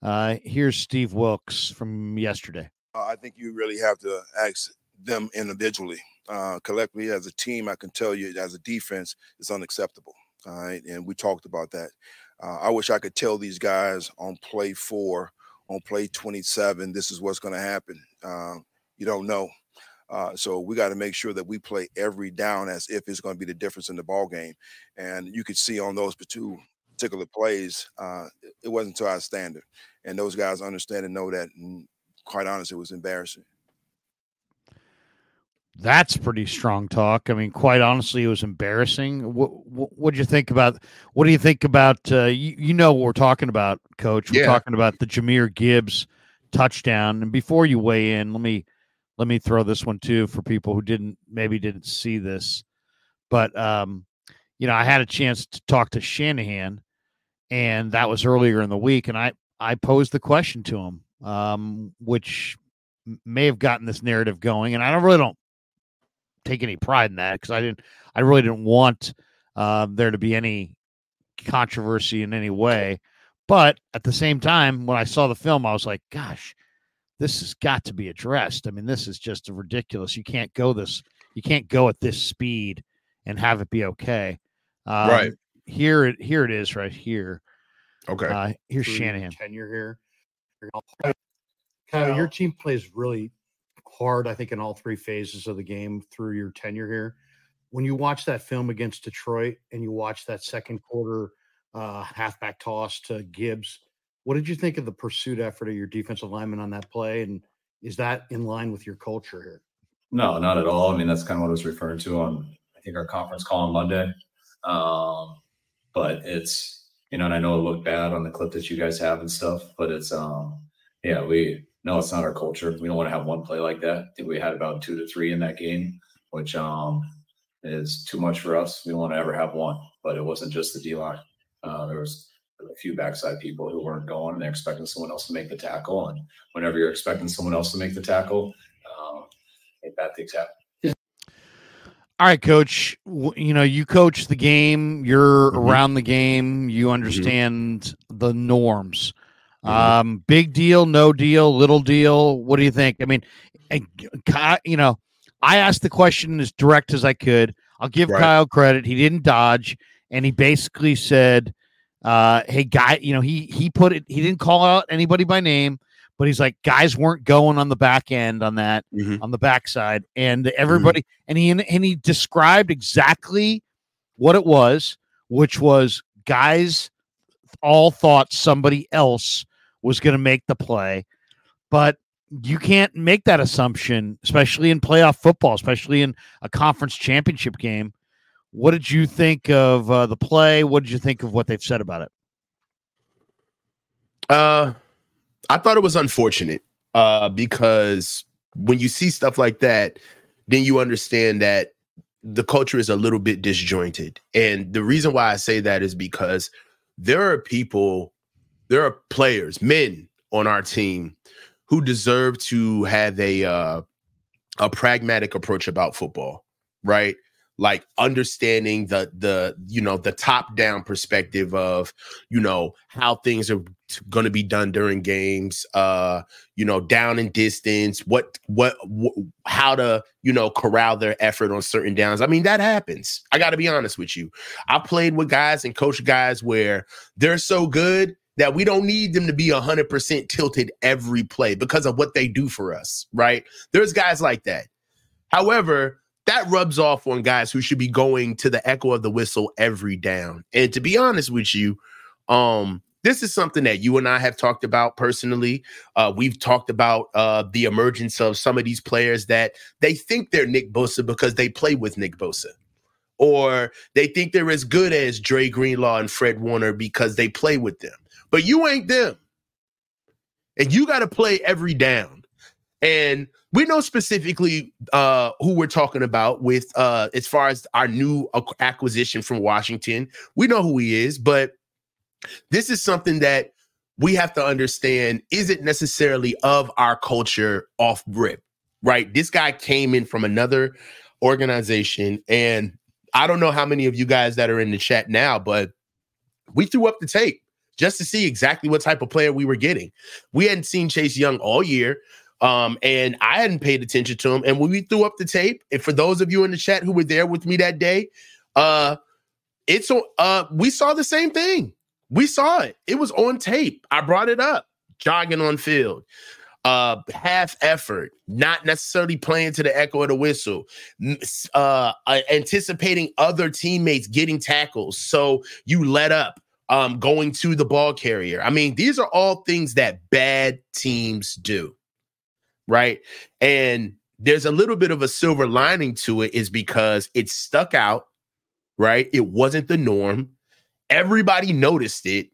Uh, here's Steve Wilks from yesterday. Uh, I think you really have to ask them individually. Uh, collectively, as a team, I can tell you, as a defense, it's unacceptable. All right, and we talked about that. Uh, I wish I could tell these guys on play four on play 27, this is what's going to happen. Uh, you don't know. Uh, so we got to make sure that we play every down as if it's going to be the difference in the ball game. And you could see on those two particular plays, uh, it wasn't to our standard. And those guys understand and know that. And quite honestly, it was embarrassing. That's pretty strong talk. I mean, quite honestly, it was embarrassing. What what do you think about? What do you think about? Uh, you, you know what we're talking about, Coach. We're Yeah. talking about the Jahmyr Gibbs touchdown. And before you weigh in, let me let me throw this one too for people who didn't maybe didn't see this. But um, you know, I had a chance to talk to Shanahan, and that was earlier in the week, and I I posed the question to him, um, which may have gotten this narrative going, and I don't really don't take any pride in that because I didn't I really didn't want uh, there to be any controversy in any way. But at the same time, when I saw the film, I was like, gosh, this has got to be addressed. I mean, this is just ridiculous. You can't go this, you can't go at this speed and have it be okay. Um, Right. Here it here it is right here. Okay. Uh, here's through your Shanahan. tenure here. Kyle, your team plays really hard, I think, in all three phases of the game through your tenure here. When you watch that film against Detroit and you watch that second quarter uh, halfback toss to Gibbs, what did you think of the pursuit effort of your defensive lineman on that play? And is that in line with your culture here? No, not at all. I mean, that's kind of what I was referring to on, I think, our conference call on Monday. Um, but it's, you know, and I know it looked bad on the clip that you guys have and stuff, but it's, um, yeah, we, no, it's not our culture. We don't want to have one play like that. I think we had about two to three in that game, which, um, is too much for us. We want to ever have one, but it wasn't just the D line. Uh, there was a few backside people who weren't going and they're expecting someone else to make the tackle. And whenever you're expecting someone else to make the tackle, um, bad things happen. All right, coach. You know, you coach the game. You're Mhm. around the game. You understand the norms. Mhm. Um, big deal, no deal, little deal. What do you think? I mean, and you know, I asked the question as direct as I could. I'll give Right. Kyle credit. He didn't dodge, and he basically said, uh, "Hey, guy, you know, he he put it. He didn't call out anybody by name, but he's like, guys weren't going on the back end on that." Mhm. on the backside, and everybody and he and he described exactly what it was, which was guys all thought somebody else was going to make the play, but you can't make that assumption, especially in playoff football, especially in a conference championship game. What did you think of uh, the play? What did you think of what they've said about it? Uh, I thought it was unfortunate uh, because when you see stuff like that, then you understand that the culture is a little bit disjointed. And the reason why I say that is because there are people, there are players, men on our team who deserve to have a uh, a pragmatic approach about football, right? Like understanding the the you know the top down perspective of you know how things are going to be done during games uh you know down in distance what what wh- how to you know corral their effort on certain downs. I mean that happens. I got to be honest with you. I played with guys and coach guys where they're so good that we don't need them to be 100% tilted every play because of what they do for us right? There's guys like that. However that rubs off on guys who should be going to the echo of the whistle every down and to be honest with you um this is something that you and I have talked about personally. Uh, we've talked about uh, the emergence of some of these players that they think they're Nick Bosa because they play with Nick Bosa, or they think they're as good as Dre Greenlaw and Fred Warner because they play with them. But you ain't them, and you got to play every down. And we know specifically uh, who we're talking about with uh, as far as our new acquisition from Washington. We know who he is, but this is something that we have to understand isn't necessarily of our culture off rip, right? This guy came in from another organization, and I don't know how many of you guys that are in the chat now, but we threw up the tape just to see exactly what type of player we were getting. We hadn't seen Chase Young all year. Um, and I hadn't paid attention to him. And when we threw up the tape, and for those of you in the chat who were there with me that day, uh, it's uh we saw the same thing. We saw it. It was on tape. I brought it up. jogging on field, uh, half effort, not necessarily playing to the echo of the whistle, uh, anticipating other teammates getting tackles. So you let up, um, going to the ball carrier. I mean, these are all things that bad teams do, right? And there's a little bit of a silver lining to it, is because it stuck out, right? It wasn't the norm. Everybody noticed it,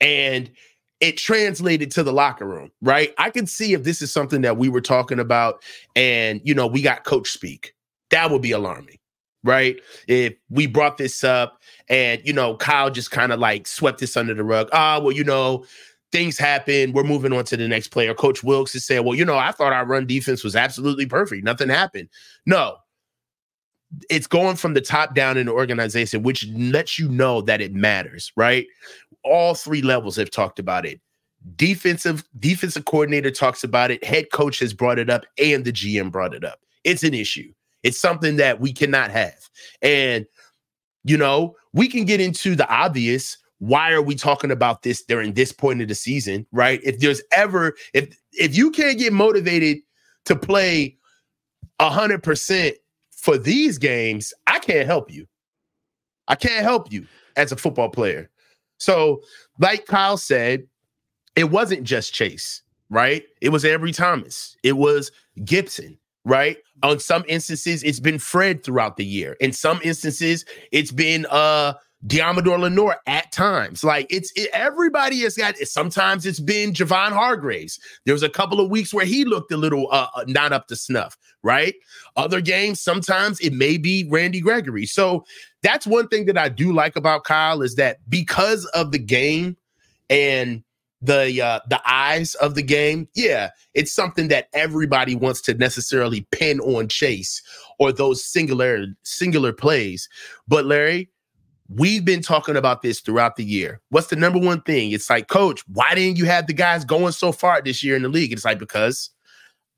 and it translated to the locker room, right? I can see if this is something that we were talking about and, you know, we got coach speak. That would be alarming, right? If we brought this up and, you know, Kyle just kind of like swept this under the rug. Ah, well, you know, things happen. We're moving on to the next player. Coach Wilks is saying, well, you know, I thought our run defense was absolutely perfect. Nothing happened. No, it's going from the top down in the organization, which lets you know that it matters, right? All three levels have talked about it. Defensive defensive coordinator talks about it. Head coach has brought it up, and the GM brought it up. It's an issue. It's something that we cannot have. And you know, we can get into the obvious. Why are we talking about this during this point of the season, right? If there's ever if if you can't get motivated to play hundred percent for these games, I can't help you. I can't help you as a football player. So, like Kyle said, it wasn't just Chase, right? It was Ambry Thomas. It was Gibson, right? On some instances, it's been Fred throughout the year. In some instances, it's been uh Deommodore Lenoir at times. Like it's it, everybody has got. Sometimes it's been Javon Hargraves. There was a couple of weeks where he looked a little uh, uh, not up to snuff, right? Other games, sometimes it may be Randy Gregory. So that's one thing that I do like about Kyle is that because of the game and the uh, the eyes of the game, yeah, it's something that everybody wants to necessarily pin on Chase or those singular singular plays. But Larry, we've been talking about this throughout the year. What's the number one thing? It's like, coach, why didn't you have the guys going so far this year in the league? It's like because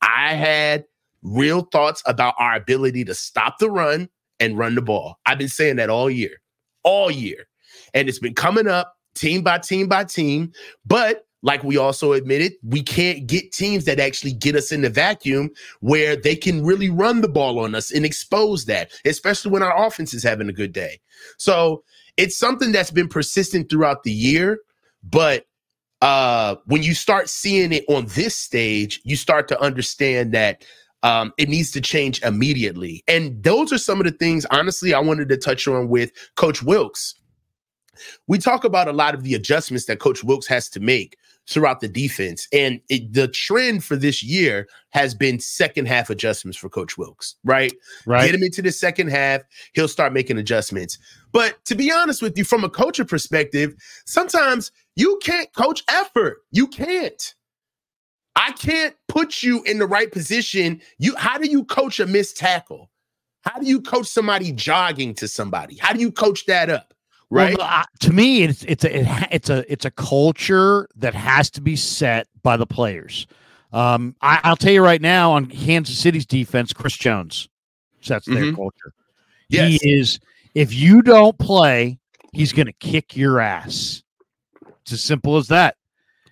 I had real thoughts about our ability to stop the run and run the ball. I've been saying that all year, all year. And it's been coming up team by team by team. But like we also admitted, we can't get teams that actually get us in the vacuum where they can really run the ball on us and expose that, especially when our offense is having a good day. So it's something that's been persistent throughout the year. But uh, when you start seeing it on this stage, you start to understand that um, it needs to change immediately. And those are some of the things, honestly, I wanted to touch on with Coach Wilks. We talk about a lot of the adjustments that Coach Wilks has to make throughout the defense. And it, the trend for this year has been second half adjustments for Coach Wilks, right? Right. Get him into the second half, he'll start making adjustments. But to be honest with you, from a coaching perspective, sometimes you can't coach effort. You can't. I can't put you in the right position. You how do you coach a missed tackle? How do you coach somebody jogging to somebody? How do you coach that up? Right? Well, to me, it's it's a it it's a it's a culture that has to be set by the players. Um, I, I'll tell you right now, on Kansas City's defense, Chris Jones sets their Mhm. culture. Yes. He is. If you don't play, he's going to kick your ass. It's as simple as that.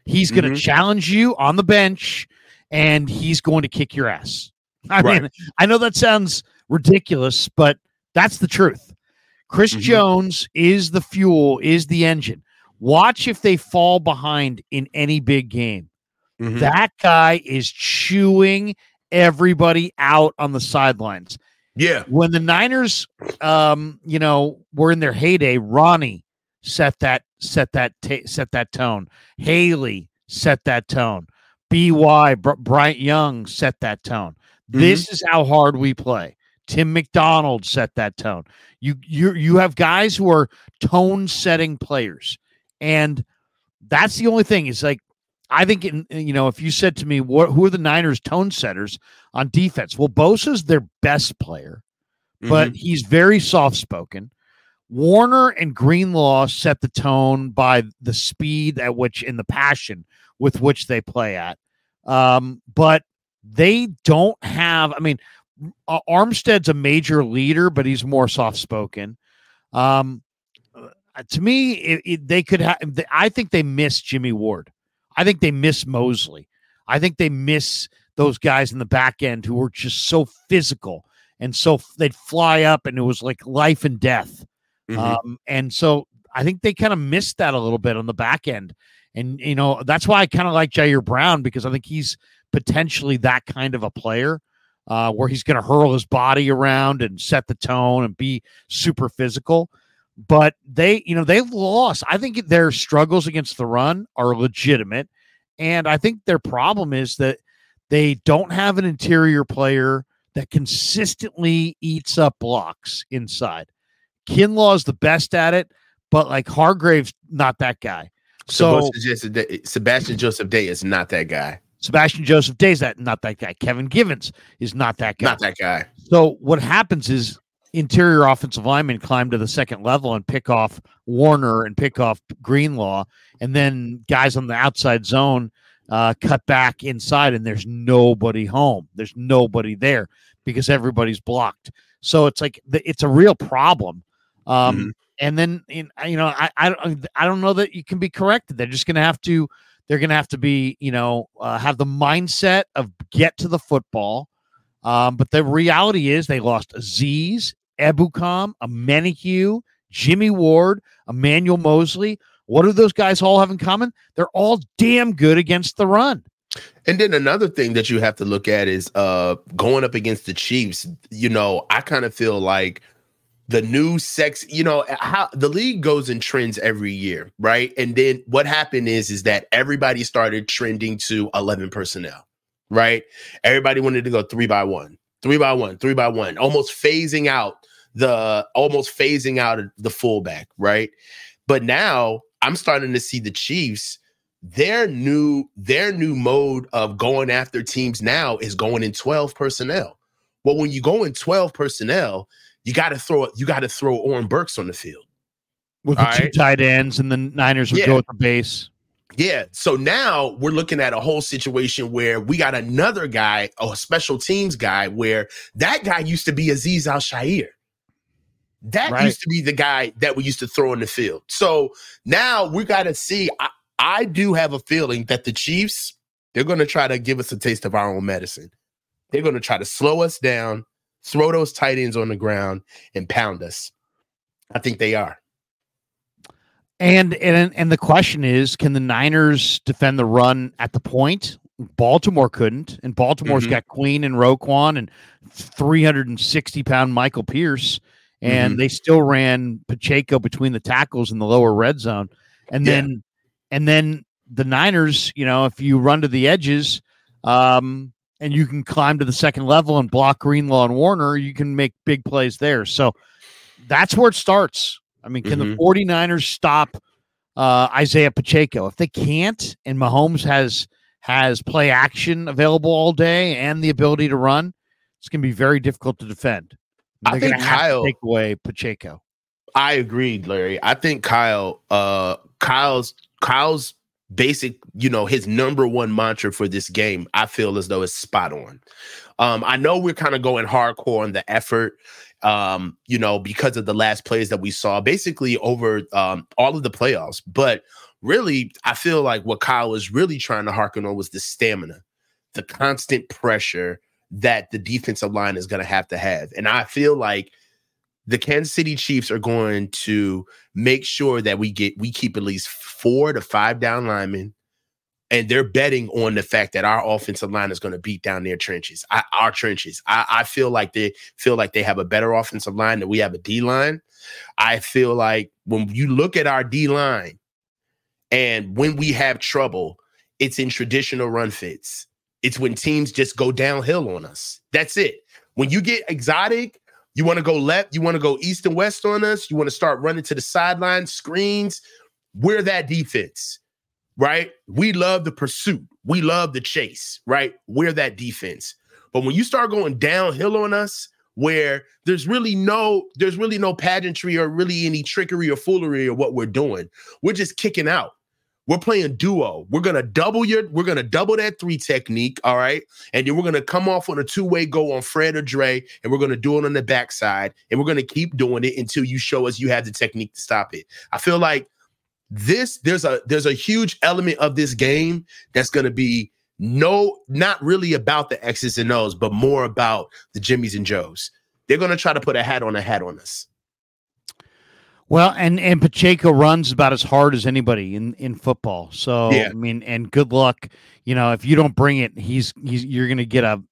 He's going to Mhm. challenge you on the bench, and he's going to kick your ass. I Right. mean, I know that sounds ridiculous, but that's the truth. Chris Mhm. Jones is the fuel, is the engine. Watch if they fall behind in any big game. Mhm. That guy is chewing everybody out on the sidelines. yeah. When the Niners, um, you know, were in their heyday, Ronnie set that set that ta- set that tone. Haley set that tone. By Br- Bryant Young set that tone. This is how hard we play. Tim McDonald set that tone. You you you have guys who are tone setting players, and that's the only thing. Is like I think in, you know if you said to me what who are the Niners tone setters on defense? Well, Bosa's their best player, but Mm-hmm. he's very soft spoken. Warner and Greenlaw set the tone by the speed at which and the passion with which they play at. Um, but they don't have, I mean, uh, Armstead's a major leader, but he's more soft spoken. Um, uh, to me, it, it- they could have, I think they miss Jimmy Ward. I think they miss Moseley. I think they miss those guys in the back end who were just so physical and so they'd fly up and it was like life and death. Mhm. Um, and so I think they kind of missed that a little bit on the back end. And, you know, that's why I kind of like Ji'Ayir Brown because I think he's potentially that kind of a player uh, where he's going to hurl his body around and set the tone and be super physical. But they, you know, they've lost. I think their struggles against the run are legitimate. And I think their problem is that they don't have an interior player that consistently eats up blocks inside. Kinlaw is the best at it, but like Hargrave's not that guy. So Sebastian Joseph Day, Sebastian Joseph Day is not that guy. Sebastian Joseph Day's that not that guy. Kevin Givens is not that guy. Not that guy. So what happens is interior offensive linemen climb to the second level and pick off Warner and pick off Greenlaw, and then guys on the outside zone uh, cut back inside, and there's nobody home. There's nobody there because everybody's blocked. So it's like the, it's a real problem. Um, And then in, you know I, I don't I don't know that you can be corrected. They're just going to have to they're going to have to be you know uh, have the mindset of get to the football. Um, but the reality is they lost Azeez, Ebukam, Omenihu, Jimmy Ward, Emmanuel Moseley. What do those guys all have in common? They're all damn good against the run. And then another thing that you have to look at is uh going up against the Chiefs. You know, I kind of feel like the new sex, you know, how the league goes in trends every year, right? And then what happened is is that everybody started trending to 11 personnel, right? Everybody wanted to go 3 by 1, 3 by 1, 3 by 1, almost phasing out the almost phasing out the fullback, right? But now I'm starting to see the Chiefs their new their new mode of going after teams now is going in 12 personnel. Well, when you go in 12 personnel, you got to throw you got to throw Oren Burks on the field. With the All two tight ends, and the Niners would Yeah. go at the base. Yeah. So now we're looking at a whole situation where we got another guy, a special teams guy, where that guy used to be Azeez Al-Shaair. That Right. used to be the guy that we used to throw in the field. So now we got to see. I, I do have a feeling that the Chiefs, they're going to try to give us a taste of our own medicine. They're going to try to slow us down, throw those tight ends on the ground, and pound us. I think they are. And and and the question is, can the Niners defend the run at the point? Baltimore couldn't, and Baltimore's Mhm. got Queen and Roquan and 360 pound Michael Pierce, and they still ran Pacheco between the tackles in the lower red zone, and Yeah. then and then the Niners, you know, if you run to the edges, um, and you can climb to the second level and block Greenlaw and Warner, you can make big plays there. So that's where it starts. I mean, can Mhm. the 49ers stop uh, Isaiah Pacheco? If they can't, and Mahomes has has play action available all day and the ability to run, it's going to be very difficult to defend. I They're think gonna Kyle- take away Pacheco. I agreed, Larry. I think Kyle, uh, Kyle's Kyle's basic, you know, his number one mantra for this game, I feel as though is spot on. Um, I know we're kind of going hardcore on the effort, um, you know, because of the last plays that we saw, basically over um all of the playoffs. But really, I feel like what Kyle was really trying to harken on was the stamina, the constant pressure that the defensive line is going to have to have. And I feel like the Kansas City Chiefs are going to make sure that we get we keep at least four to five down linemen, and they're betting on the fact that our offensive line is going to beat down their trenches, I, our trenches. I, I feel like they feel like they have a better offensive line than we have a D line. I feel like when you look at our D line, and when we have trouble, it's in traditional run fits. It's when teams just go downhill on us. That's it. When you get exotic, you want to go left, you want to go east and west on us, you want to start running to the sideline, screens. We're that defense, right? We love the pursuit, we love the chase, right? We're that defense. But when you start going downhill on us, where there's really no there's really no pageantry or really any trickery or foolery or what we're doing, we're just kicking out. We're playing duo. We're gonna double your. We're gonna double that three technique. All right, and then we're gonna come off on a two way go on Fred or Dre, and we're gonna do it on the backside, and we're gonna keep doing it until you show us you have the technique to stop it. I feel like this there's a there's a huge element of this game that's to be no not really about the X's and O's, but more about the Jimmys and Joes. They're to try to put a hat on a hat on us. Well, and and Pacheco runs about as hard as anybody in in football. So Yeah. I mean, and good luck. You know, if you don't bring it, he's he's you're gonna get a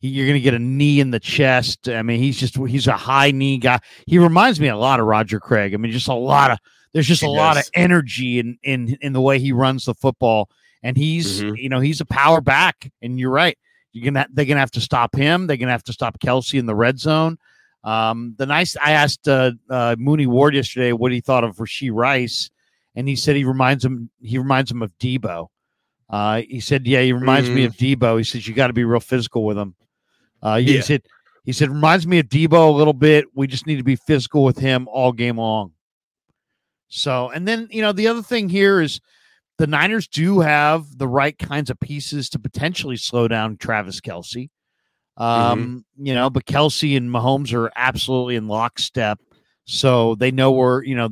you're gonna get a knee in the chest. I mean, he's just he's a high knee guy. He reminds me a lot of Roger Craig. I mean, just a lot of there's just He a lot of energy in in in the way he runs the football. And he's Mhm. you know he's a power back. And you're right. You're gonna they're gonna have to stop him. They're gonna have to stop Kelce in the red zone. Um, the nice I asked uh, uh, Mooney Ward yesterday what he thought of Rashee Rice, and he said he reminds him he reminds him of Deebo. Uh, he said, "Yeah, he reminds me Mm. of Deebo." He says, "You got to be real physical with him." Uh, He Yeah. said, "He said reminds me of Deebo a little bit. We just need to be physical with him all game long." So, and then you know the other thing here is the Niners do have the right kinds of pieces to potentially slow down Travis Kelce. Um, you know, but Kelce and Mahomes are absolutely in lockstep. So they know where, you know,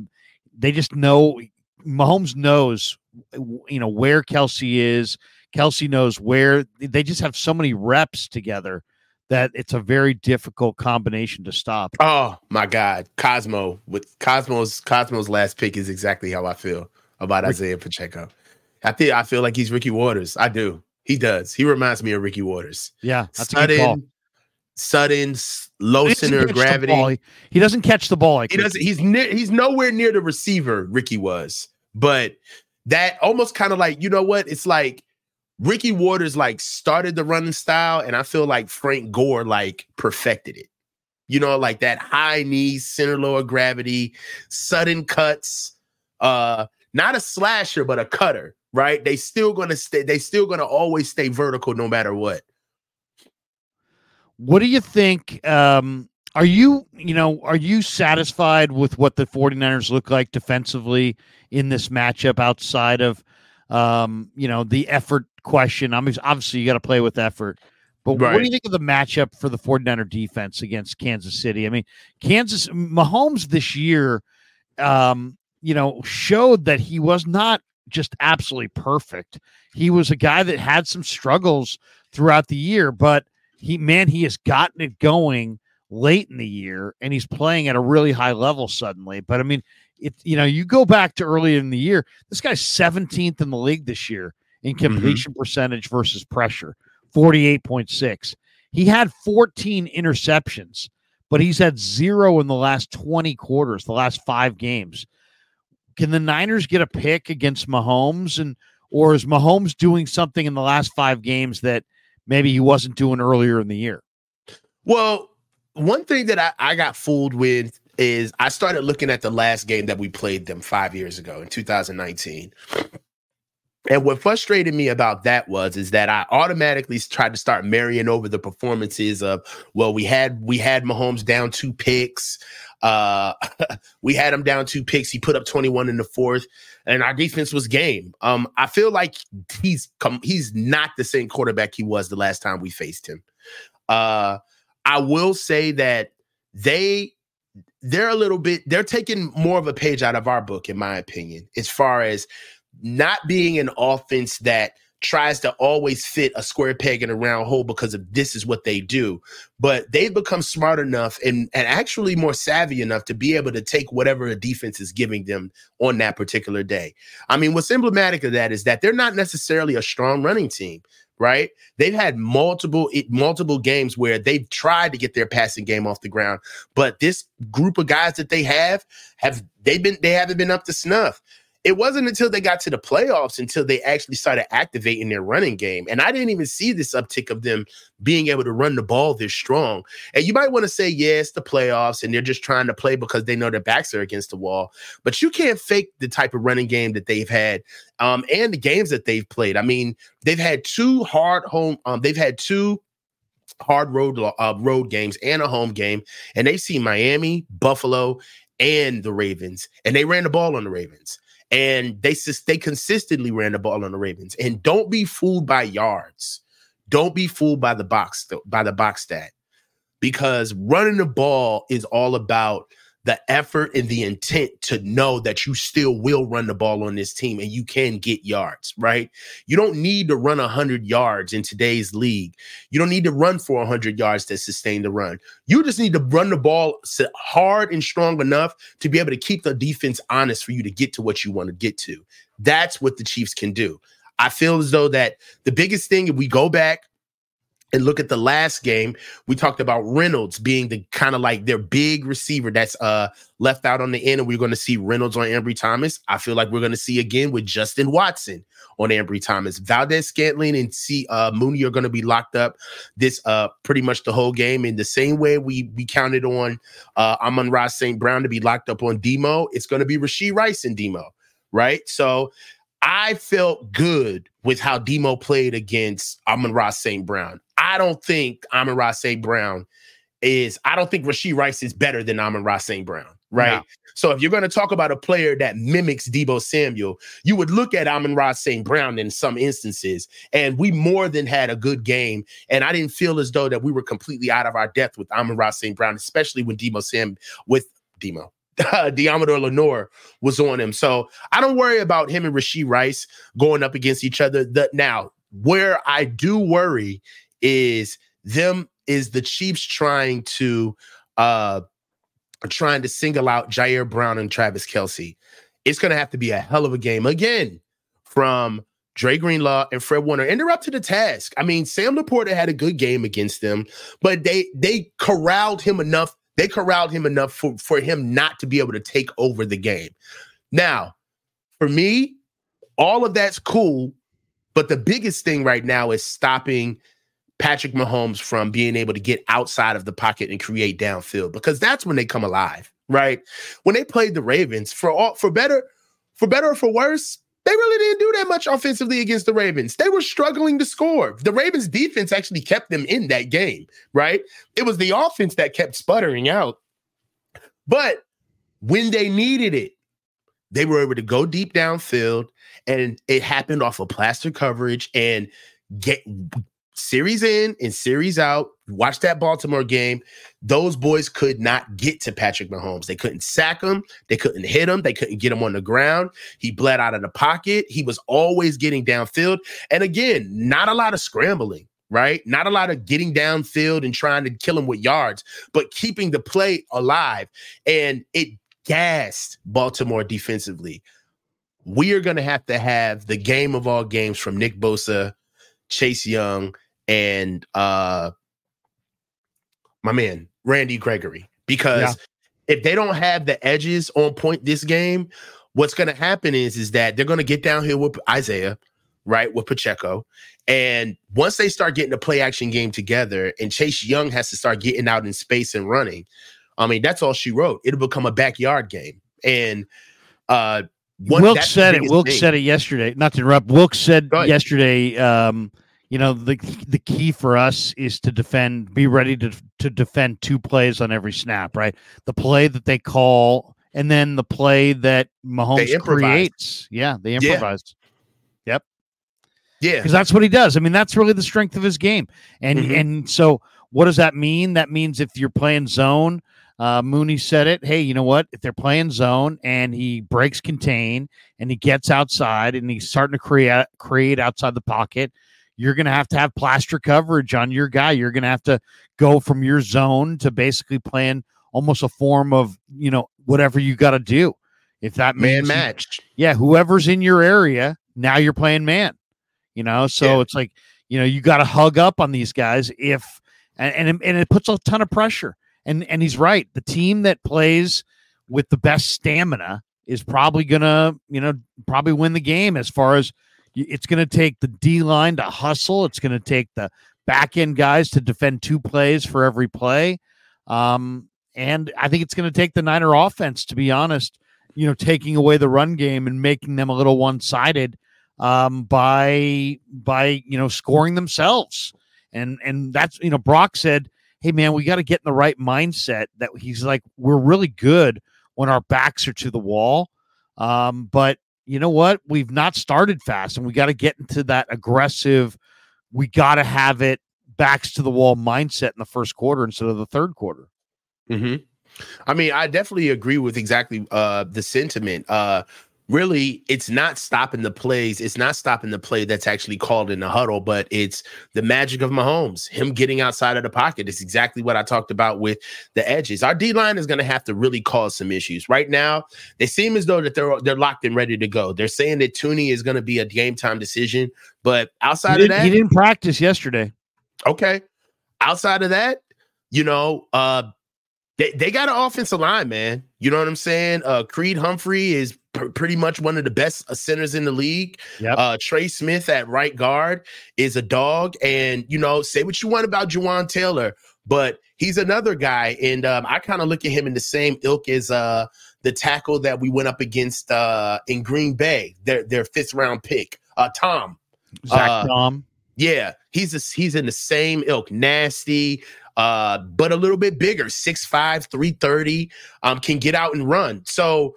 they just know Mahomes knows, you know, where Kelce is. Kelce knows where they just have so many reps together that it's a very difficult combination to stop. Oh my God, Cosmo with Cosmo's Cosmo's last pick is exactly how I feel about Isaiah Pacheco. I think I feel like he's Ricky Watters. I do. He does. He reminds me of Ricky Watters. Yeah, that's a good call. Sudden, sudden, low center of gravity. He, he doesn't catch the ball like He doesn't. He's near. He's nowhere near the receiver Ricky was. But that almost kind of like you know what? It's like Ricky Watters like started the running style, and I feel like Frank Gore like perfected it. You know, like that high knee, center lower gravity, sudden cuts. Uh, not a slasher, but a cutter. Right? They still gonna stay. They still gonna always stay vertical no matter what. What do you think? Um, are you, you know, are you satisfied with what the 49ers look like defensively in this matchup outside of, um, you know, the effort question? I mean, obviously you got to play with effort, but what do you think of the matchup for the 49er defense against Kansas City? I mean, Kansas, Mahomes this year, um, you know, showed that he was not just absolutely perfect. He was a guy that had some struggles throughout the year, but he man he has gotten it going late in the year and he's playing at a really high level suddenly. But i mean it you know you go back to earlier in the year this guy's 17th in the league this year in mm-hmm. completion percentage versus pressure 48.6 he had 14 interceptions but he's had zero in the last 20 quarters the last five games can the niners get a pick against mahomes and or is mahomes doing something in the last five games that maybe he wasn't doing earlier in the year. Well, one thing that I, I got fooled with is I started looking at the last game that we played them five years ago in 2019. And what frustrated me about that was is that I automatically tried to start marrying over the performances of well we had we had Mahomes down two picks uh we had him down two picks. He put up 21 in the fourth and our defense was game. Um I feel like he's come he's not the same quarterback he was the last time we faced him. Uh I will say that they they're a little bit they're taking more of a page out of our book in my opinion as far as not being an offense that tries to always fit a square peg in a round hole because of this is what they do. But they've become smart enough and, and actually more savvy enough to be able to take whatever a defense is giving them on that particular day. I mean what's emblematic of that is that they're not necessarily a strong running team right? They've had multiple multiple games where they've tried to get their passing game off the ground but this group of guys that they have have they've been they haven't been up to snuff it wasn't until they got to the playoffs until they actually started activating their running game. And I didn't even see this uptick of them being able to run the ball this strong. And you might want to say, yeah, it's the playoffs and they're just trying to play because they know their backs are against the wall. But you can't fake the type of running game that they've had um, and the games that they've played. I mean, they've had two hard home, um, they've had two hard road uh, road games and a home game, and they've seen Miami, Buffalo, and the Ravens, and they ran the ball on the Ravens and they they consistently ran the ball on the Ravens. And don't be fooled by yards. Don't be fooled by the box by the box stat, because running the ball is all about the effort and the intent to know that you still will run the ball on this team and you can get yards, right? You don't need to run 100 yards in today's league. You don't need to run for 100 yards to sustain the run. You just need to run the ball hard and strong enough to be able to keep the defense honest for you to get to what you want to get to. That's what the Chiefs can do. I feel as though that the biggest thing, if we go back and look at the last game, we talked about Reynolds being the kind of like their big receiver that's uh left out on the end, and we're going to see Reynolds on Ambry Thomas. I feel like we're going to see again with Justin Watson on Ambry Thomas. Valdes-Scantling and see uh Mooney are going to be locked up this uh pretty much the whole game. In the same way we we counted on uh Amon-Ra St. Brown to be locked up on Demo, it's going to be Rashee Rice and Demo, right? So I felt good with how Demo played against Amon-Ra St. Brown. I don't think Amon-Ra St. Brown is, I don't think Rashee Rice is better than Amon-Ra St. Brown, right? No. So if you're going to talk about a player that mimics Deebo Samuel, you would look at Amon-Ra St. Brown in some instances. And we more than had a good game. And I didn't feel as though that we were completely out of our depth with Amon-Ra St. Brown, especially when Deebo Sam with Demo, uh, Deommodore Lenoir was on him. So I don't worry about him and Rashee Rice going up against each other. The, now, where I do worry is them is the Chiefs trying to uh trying to single out Ji'Ayir Brown and Travis Kelce. It's gonna have to be a hell of a game again from Dre Greenlaw and Fred Warner. And they're up to the task. I mean, Sam LaPorta had a good game against them, but they they corralled him enough they corralled him enough for, for him not to be able to take over the game. Now, for me, all of that's cool, but the biggest thing right now is stopping Patrick Mahomes from being able to get outside of the pocket and create downfield because that's when they come alive, right? When they played the Ravens, for all for better, for better or for worse, they really didn't do that much offensively against the Ravens. They were struggling to score. The Ravens defense actually kept them in that game, right? It was the offense that kept sputtering out. But when they needed it, they were able to go deep downfield and it happened off of plaster coverage and get series in and series out. Watch that Baltimore game. Those boys could not get to Patrick Mahomes. They couldn't sack him. They couldn't hit him. They couldn't get him on the ground. He bled out of the pocket. He was always getting downfield. And again, not a lot of scrambling, right? Not a lot of getting downfield and trying to kill him with yards, but keeping the play alive. And it gassed Baltimore defensively. We are going to have to have the game of all games from Nick Bosa, Chase Young, and uh my man Randy Gregory because yeah. if they don't have the edges on point this game, what's going to happen is is that they're going to get down here with Isaiah, right, with Pacheco, and once they start getting the play action game together, and Chase Young has to start getting out in space and running, I mean that's all she wrote. It'll become a backyard game, and uh, one, Wilks said it. Thing. said it yesterday. Not to interrupt. Wilks said yesterday. Um, you know the the key for us is to defend be ready to to defend two plays on every snap right the play that they call and then the play that Mahomes creates yeah they improvised yeah. yep yeah because that's what he does I mean that's really the strength of his game and mm-hmm. and so what does that mean that means if you're playing zone uh, Mooney said it. Hey, you know what? If they're playing zone and he breaks contain and he gets outside and he's starting to create create outside the pocket, you're going to have to have plaster coverage on your guy. You're going to have to go from your zone to basically playing almost a form of, you know, whatever you got to do. If that man matched. Yeah, whoever's in your area, now you're playing man. You know, so yeah. it's like, you know, you got to hug up on these guys if and, and it, and it puts a ton of pressure. And and he's right. The team that plays with the best stamina is probably gonna, you know, probably win the game as far as it's going to take the D line to hustle. It's going to take the back end guys to defend two plays for every play. Um, and I think it's going to take the Niner offense, to be honest, you know, taking away the run game and making them a little one sided um, by by you know scoring themselves. And and that's you know Brock said, "Hey man, we got to get in the right mindset." That he's like, we're really good when our backs are to the wall, um, but you know what? We've not started fast and we got to get into that aggressive, we got to have it backs to the wall mindset in the first quarter instead of the third quarter. Mm-hmm. I mean, I definitely agree with exactly uh the sentiment. Uh really it's not stopping the plays. It's not stopping the play that's actually called in the huddle, but it's the magic of Mahomes, him getting outside of the pocket. It's exactly what I talked about with the edges. Our D line is going to have to really cause some issues. Right now, they seem as though that they're they're locked and ready to go. They're saying that Thuney is going to be a game time decision, but outside of that, he didn't practice yesterday. Okay. Outside of that, you know, uh they, they got an offensive line, man. You know what I'm saying? Uh Creed Humphrey is pr- pretty much one of the best uh, centers in the league. Yep. Uh Trey Smith at right guard is a dog. And you know, say what you want about Jawaan Taylor, but he's another guy. And um, I kind of look at him in the same ilk as uh the tackle that we went up against uh in Green Bay, their their fifth round pick, uh Tom. Zach Uh, Tom. Yeah, he's a, he's in the same ilk, nasty, uh, but a little bit bigger, 6'5, 330, um, can get out and run. So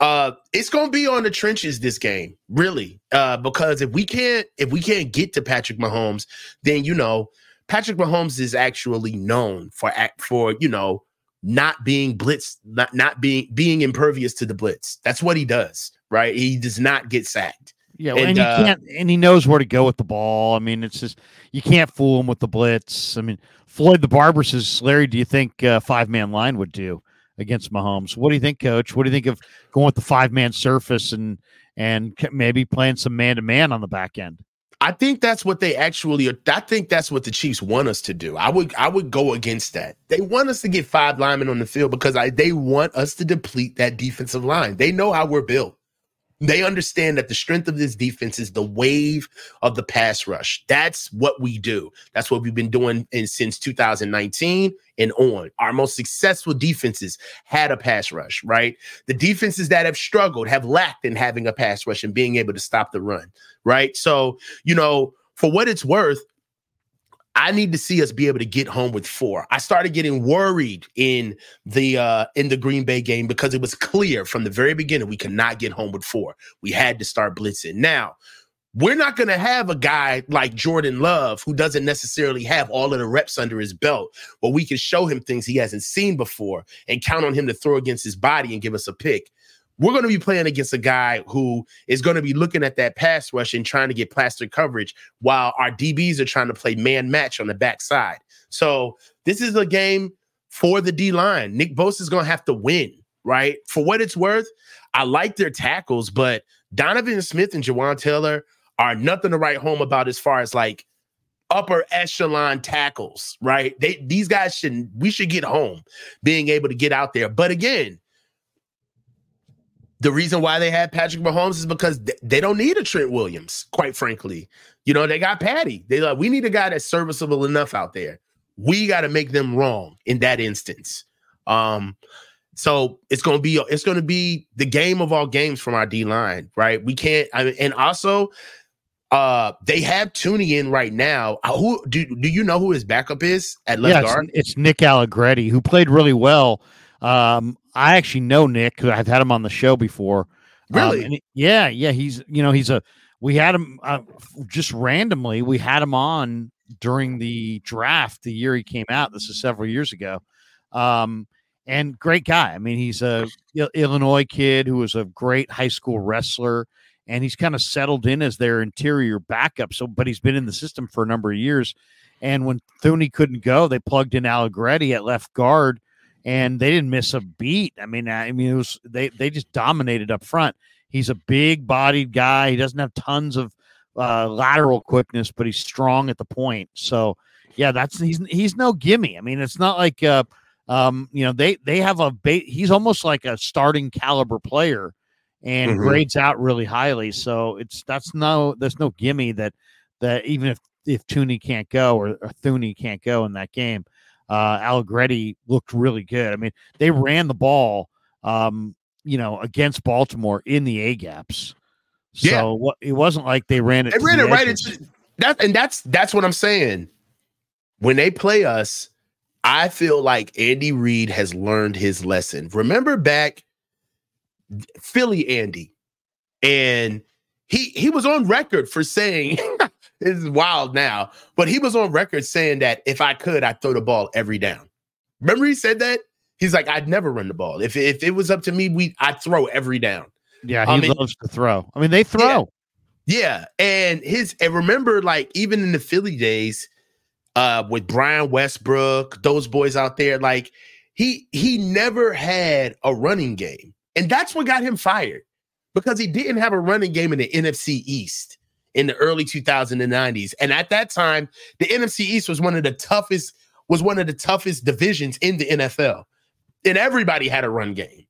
uh it's gonna be on the trenches this game, really. Uh, because if we can't if we can't get to Patrick Mahomes, then you know, Patrick Mahomes is actually known for act for, you know, not being blitz, not not being being impervious to the blitz. That's what he does, right? He does not get sacked. Yeah, and, and, you uh, can't, and he knows where to go with the ball. I mean, it's just you can't fool him with the blitz. I mean, Floyd the Barber says, Larry, do you think uh, five man line would do against Mahomes? What do you think, Coach? What do you think of going with the five man surface and and maybe playing some man to man on the back end? I think that's what they actually. I think that's what the Chiefs want us to do. I would I would go against that. They want us to get five linemen on the field because I they want us to deplete that defensive line. They know how we're built. They understand that the strength of this defense is the wave of the pass rush. That's what we do. That's what we've been doing in, since 2019 and on. Our most successful defenses had a pass rush, right? The defenses that have struggled have lacked in having a pass rush and being able to stop the run, right? So, you know, for what it's worth, I need to see us be able to get home with four. I started getting worried in the uh in the Green Bay game because it was clear from the very beginning we could not get home with four. We had to start blitzing. Now, we're not going to have a guy like Jordan Love who doesn't necessarily have all of the reps under his belt, but we can show him things he hasn't seen before and count on him to throw against his body and give us a pick. We're going to be playing against a guy who is going to be looking at that pass rush and trying to get plaster coverage while our DBs are trying to play man match on the backside. So this is a game for the D line. Nick Bosa is going to have to win, right? For what it's worth, I like their tackles, but Donovan Smith and Jawaan Taylor are nothing to write home about as far as like upper echelon tackles, right? They these guys should we should get home being able to get out there. But again, the reason why they had Patrick Mahomes is because th- they don't need a Trent Williams, quite frankly. You know, they got Patty. They like, we need a guy that's serviceable enough out there. We got to make them wrong in that instance. Um, so it's gonna be it's gonna be the game of all games from our D line, right? We can't. I mean, and also, uh, they have Thuney in right now. Uh, Who do do you know who his backup is at left yeah, guard? it's, it's Nick Allegretti who played really well. Um, I actually know Nick because I've had him on the show before. Um, Really? and he- yeah, yeah. He's you know he's a we had him uh, just randomly. We had him on during the draft the year he came out. This is several years ago. Um, and great guy. I mean, he's a Illinois kid who was a great high school wrestler, and he's kind of settled in as their interior backup. So, but he's been in the system for a number of years. And when Thuney couldn't go, they plugged in Allegretti at left guard, and they didn't miss a beat. I mean, I mean, it was they they just dominated up front. He's a big bodied guy. He doesn't have tons of uh, lateral quickness, but he's strong at the point. So, yeah, that's he's he's no gimme. I mean, it's not like uh, um, you know they they have a ba- he's almost like a starting caliber player and Mhm. grades out really highly. So it's that's no there's no gimme that that even if if Thuney can't go or, or Thuney can't go in that game, uh, Allegretti looked really good. I mean, they ran the ball, um, you know, against Baltimore in the A gaps. So Yeah. what it wasn't like they ran it. They ran the it right into that, and that's that's what I'm saying. When they play us, I feel like Andy Reid has learned his lesson. Remember back Philly Andy, and he he was on record for saying this is wild now, but he was on record saying that if I could, I'd throw the ball every down. Remember he said that? He's like, I'd never run the ball. If if it was up to me, we I'd throw every down. Yeah, he I mean- loves to throw. I mean, they throw. Yeah, and his and remember, like even in the Philly days, uh, with Brian Westbrook, those boys out there, like he he never had a running game, and that's what got him fired because he didn't have a running game in the NFC East in the early 2090s, and at that time, the NFC East was one of the toughest was one of the toughest divisions in the NFL, and everybody had a run game.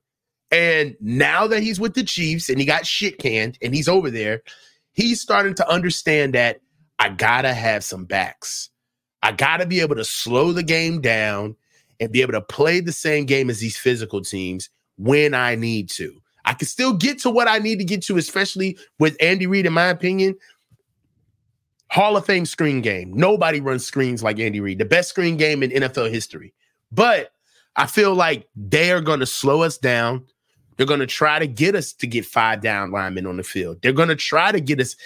And now that he's with the Chiefs and he got shit canned and he's over there, he's starting to understand that I gotta have some backs. I gotta be able to slow the game down and be able to play the same game as these physical teams when I need to. I can still get to what I need to get to, especially with Andy Reid, in my opinion. Hall of Fame screen game. Nobody runs screens like Andy Reid, the best screen game in NFL history. But I feel like they are going to slow us down. They're going to try to get us to get five down linemen on the field. They're going to try to get us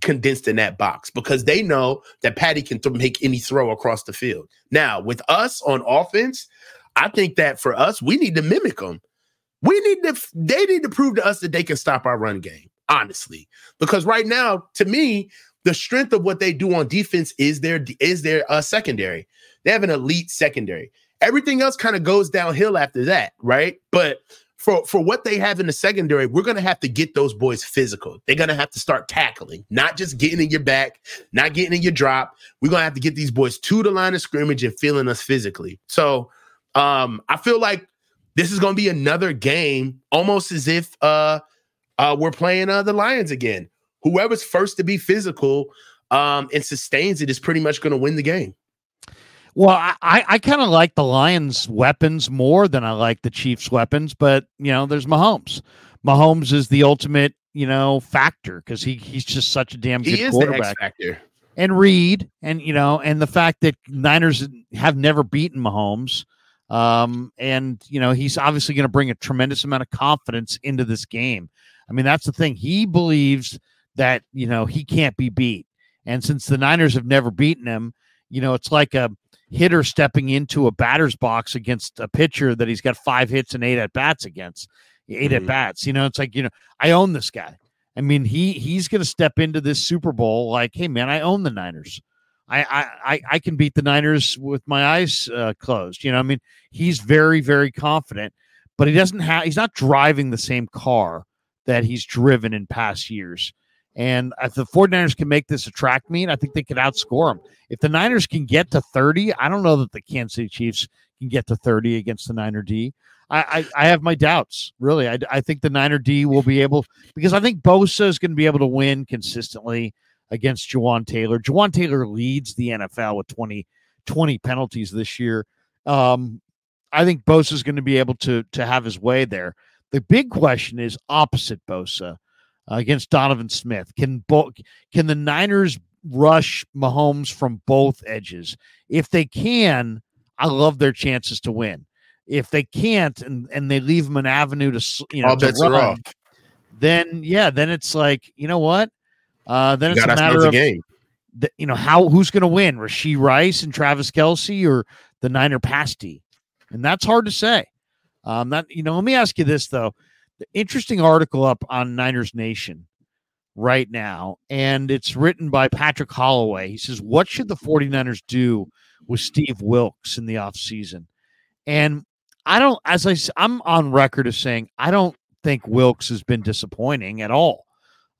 condensed in that box because they know that Patty can th- make any throw across the field. Now, with us on offense, I think that for us, we need to mimic them. We need to, they need to prove to us that they can stop our run game, honestly. Because right now, to me, the strength of what they do on defense is their is their uh, secondary. They have an elite secondary. Everything else kind of goes downhill after that, right? But for for what they have in the secondary, we're gonna have to get those boys physical. They're gonna have to start tackling, not just getting in your back, not getting in your drop. We're gonna have to get these boys to the line of scrimmage and feeling us physically. So um, I feel like this is gonna be another game, almost as if uh, uh, we're playing uh, the Lions again. Whoever's first to be physical um, and sustains it is pretty much going to win the game. Well, I, I, kind of like the Lions' weapons more than I like the Chiefs' weapons, but you know, there's Mahomes. Mahomes is the ultimate, you know, factor because he he's just such a damn good He is the X quarterback. factor. and Reid, and you know, and the fact that Niners have never beaten Mahomes, um, and you know, he's obviously going to bring a tremendous amount of confidence into this game. I mean, that's the thing. He believes that you know he can't be beat, and since the Niners have never beaten him, you know, it's like a hitter stepping into a batter's box against a pitcher that he's got five hits and eight at bats against, 8 at Mhm. bats. You know, it's like you know, I own this guy. I mean, he he's going to step into this Super Bowl like, hey man, I own the Niners. I I I, can beat the Niners with my eyes uh, closed. You know, I mean, he's very very confident, but he doesn't have. He's not driving the same car that he's driven in past years. And if the 49ers can make this a track meet, I think they could outscore them. If the Niners can get to 30, I don't know that the Kansas City Chiefs can get to 30 against the Niner D. I, I, I have my doubts, really. I, I think the Niner D will be able, because I think Bosa is going to be able to win consistently against Jawaan Taylor. Jawaan Taylor leads the NFL with 20, 20 penalties this year. Um, I think Bosa is going to be able to to have his way there. The big question is opposite Bosa uh, against Donovan Smith. Can bo- can the Niners rush Mahomes from both edges? If they can, I love their chances to win. If they can't, and, and they leave him an avenue to you know All to run, then yeah, then it's like you know what? Uh, then You it's a matter of game. the, you know how who's going to win, Rashee Rice and Travis Kelce or the Niner pasty, and that's hard to say. Um, that you know, let me ask you this though: the interesting article up on Niners Nation right now, and it's written by Patrick Holloway. He says, "What should the 49ers do with Steve Wilks in the offseason? And I don't, as I, I'm on record as saying, I don't think Wilks has been disappointing at all.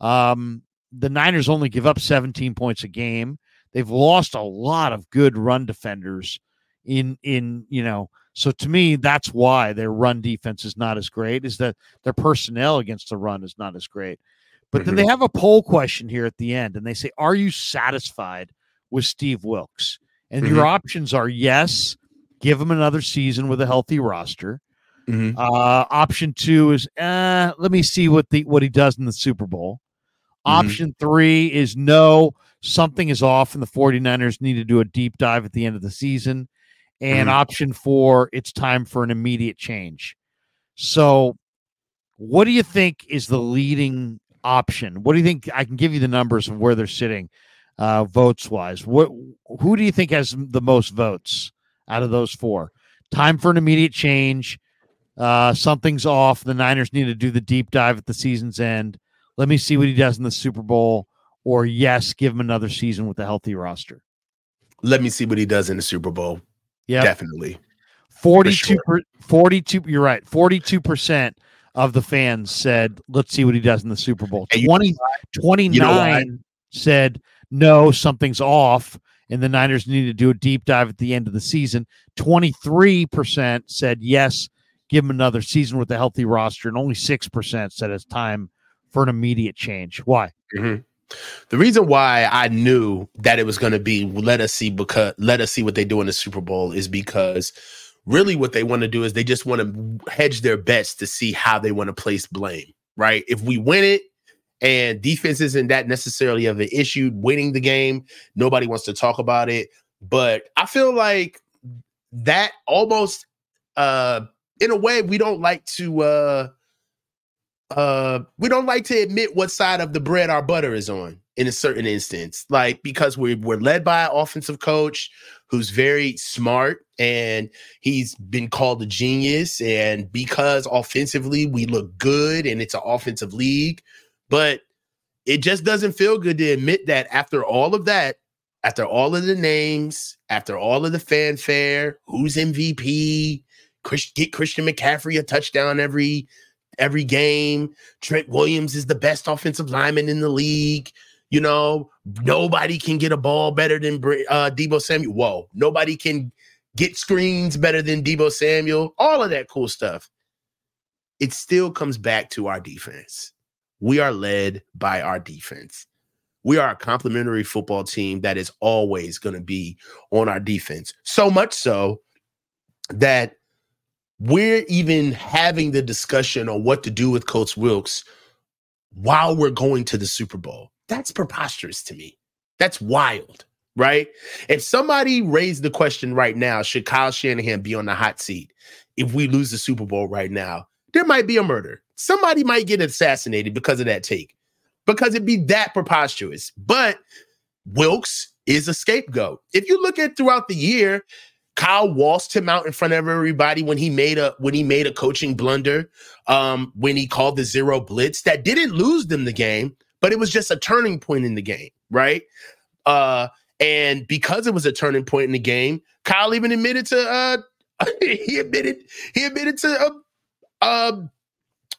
Um, the Niners only give up 17 points a game. They've lost a lot of good run defenders in in you know. So to me, that's why their run defense is not as great. Is that their personnel against the run is not as great. But then they have a poll question here at the end, and they say, "Are you satisfied with Steve Wilks?" And your options are yes, give him another season with a healthy roster. Mhm. Uh, option two is uh, let me see what the what he does in the Super Bowl. Mhm. Option three is no, something is off, and the 49ers need to do a deep dive at the end of the season. And Mhm. option four, it's time for an immediate change. So, what do you think is the leading option? What do you think? I can give you the numbers of where they're sitting, uh, votes wise. What? Who do you think has the most votes out of those four? time for an immediate change. Uh, something's off. The Niners need to do the deep dive at the season's end. Let me see what he does in the Super Bowl. Or yes, give him another season with a healthy roster. Let me see what he does in the Super Bowl. Yeah, Definitely. 42 per, 42 you're right 42% of the fans said let's see what he does in the super bowl And 20 29 You know said no something's off and the niners need to do a deep dive at the end of the season 23% said yes give him another season with a healthy roster and only 6% said it's time for an immediate change why Mhm. The reason why I knew that it was going to be let us see because let us see what they do in the Super Bowl is because really what they want to do is they just want to hedge their bets to see how they want to place blame, right? If we win it and defense isn't that necessarily of an issue, winning the game, nobody wants to talk about it. But I feel like that almost uh in a way we don't like to uh uh we don't like to admit what side of the bread our butter is on in a certain instance like because we're we're led by an offensive coach who's very smart and he's been called a genius and because offensively we look good and it's an offensive league but it just doesn't feel good to admit that after all of that after all of the names after all of the fanfare who's mvp Chris, get christian mccaffrey a touchdown every every game. Trent Williams is the best offensive lineman in the league. You know, nobody can get a ball better than uh, Deebo Samuel. Whoa, nobody can get screens better than Deebo Samuel. All of that cool stuff. It still comes back to our defense. We are led by our defense. We are a complementary football team that is always going to be on our defense. So much so that we're even having the discussion on what to do with Coach Wilks while we're going to the Super Bowl. That's preposterous to me. That's wild, right? If somebody raised the question right now, should Kyle Shanahan be on the hot seat if we lose the Super Bowl right now? There might be a murder. Somebody might get assassinated because of that take, because it'd be that preposterous. But Wilks is a scapegoat. If you look at throughout the year, Kyle waltzed him out in front of everybody when he made a when he made a coaching blunder, um, when he called the zero blitz that didn't lose them the game, but it was just a turning point in the game, right? Uh, and because it was a turning point in the game, Kyle even admitted to uh, he admitted he admitted to uh, uh,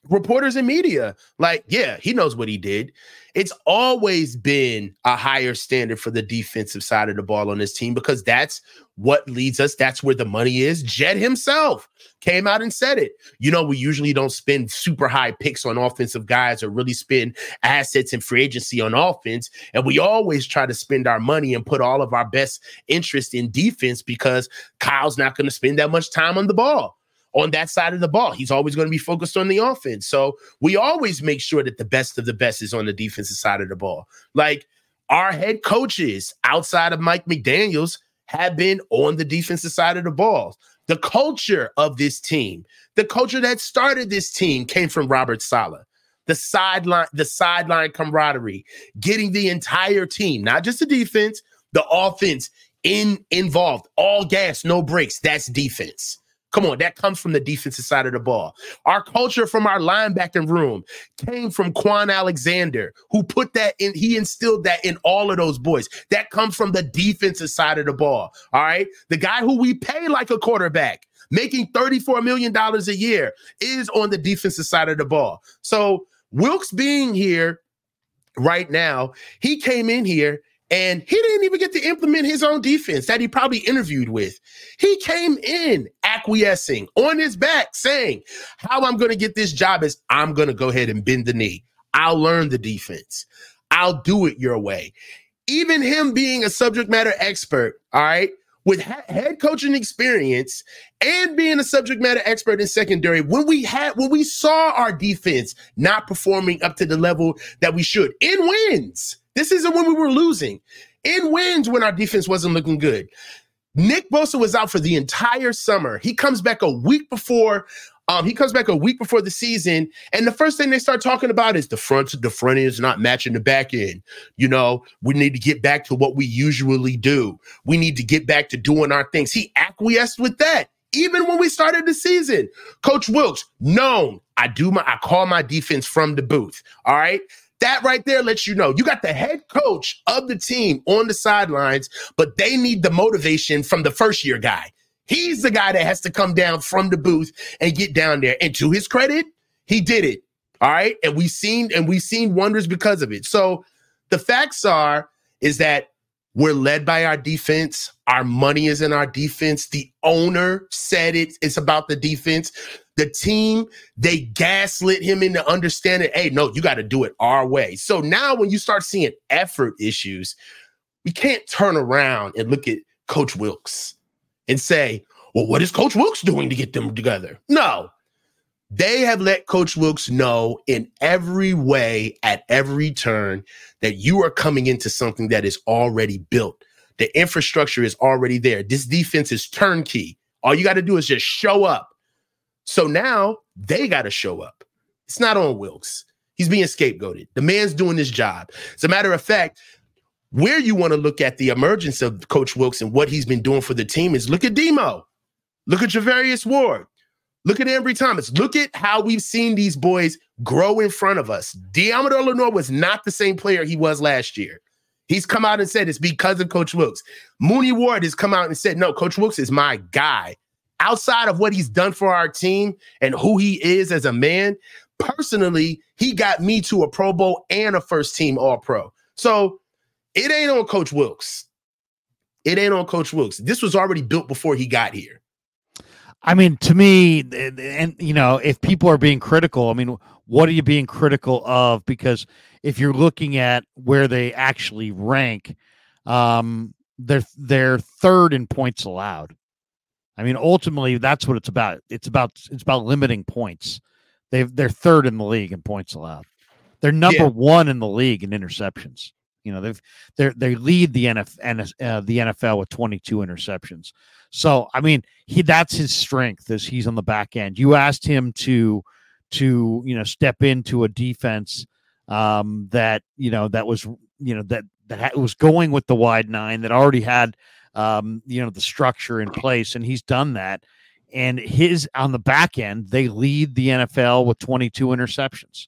reporters and media, like, yeah, he knows what he did. It's always been a higher standard for the defensive side of the ball on this team because that's what leads us. That's where the money is. Jed himself came out and said it. You know, we usually don't spend super high picks on offensive guys or really spend assets and free agency on offense. And we always try to spend our money and put all of our best interest in defense because Kyle's not going to spend that much time on the ball on that side of the ball. He's always going to be focused on the offense. So we always make sure that the best of the best is on the defensive side of the ball. Like our head coaches outside of Mike McDaniels have been on the defensive side of the ball. The culture of this team, the culture that started this team came from Robert Saleh. The sideline, the sideline camaraderie, getting the entire team, not just the defense, the offense in involved, all gas, no breaks. That's defense. Come on, that comes from the defensive side of the ball. Our culture from our linebacking room came from Kwon Alexander, who put that in, he instilled that in all of those boys. That comes from the defensive side of the ball. All right. The guy who we pay like a quarterback, making $34 million a year, is on the defensive side of the ball. So Wilks being here right now, he came in here and he didn't even get to implement his own defense that he probably interviewed with. He came in acquiescing on his back, saying, How I'm going to get this job is I'm going to go ahead and bend the knee. I'll learn the defense. I'll do it your way. Even him being a subject matter expert, all right, with ha- head coaching experience and being a subject matter expert in secondary, when we had when we saw our defense not performing up to the level that we should in wins, this isn't when we were losing. In wins when our defense wasn't looking good. Nick Bosa was out for the entire summer. He comes back a week before. Um, he comes back a week before the season, and the first thing they start talking about is the front. The front end is not matching the back end. You know, we need to get back to what we usually do. We need to get back to doing our things. He acquiesced with that. Even when we started the season, Coach Wilks, known, I do my, I call my defense from the booth. All right. That right there lets you know you got the head coach of the team on the sidelines, but they need the motivation from the first year guy. He's the guy that has to come down from the booth and get down there. And to his credit, he did it. All right. And we've seen and we've seen wonders because of it. So the facts are is that we're led by our defense. Our money is in our defense. The owner said it. It's about the defense. The team, they gaslit him into understanding, hey, no, you got to do it our way. So now when you start seeing effort issues, we can't turn around and look at Coach Wilks and say, well, what is Coach Wilks doing to get them together? No, they have let Coach Wilks know in every way, at every turn, that you are coming into something that is already built. The infrastructure is already there. This defense is turnkey. All you got to do is just show up. So now they got to show up. It's not on Wilks. He's being scapegoated. The man's doing his job. As a matter of fact, where you want to look at the emergence of Coach Wilks and what he's been doing for the team is look at Demo. Look at Charvarius Ward. Look at Ambry Thomas. Look at how we've seen these boys grow in front of us. Deommodore Lenoir was not the same player he was last year. He's come out and said it's because of Coach Wilks. Mooney Ward has come out and said, no, Coach Wilks is my guy. Outside of what he's done for our team and who he is as a man, personally, he got me to a Pro Bowl and a first team All Pro. So it ain't on Coach Wilks. It ain't on Coach Wilks. This was already built before he got here. I mean, to me, and you know, if people are being critical, I mean, what are you being critical of? Because if you're looking at where they actually rank, um, they're they're third in points allowed. I mean, ultimately, that's what it's about. It's about it's about limiting points. They they're third in the league in points allowed. They're number yeah. one in the league in interceptions. You know, they've they they lead the NFL uh, the NFL with 22 interceptions. So I mean, he that's his strength is he's on the back end. You asked him to to you know step into a defense um, that you know that was you know that that was going with the wide nine that already had um, you know the structure in place, and he's done that. And his on the back end, they lead the NFL with 22 interceptions.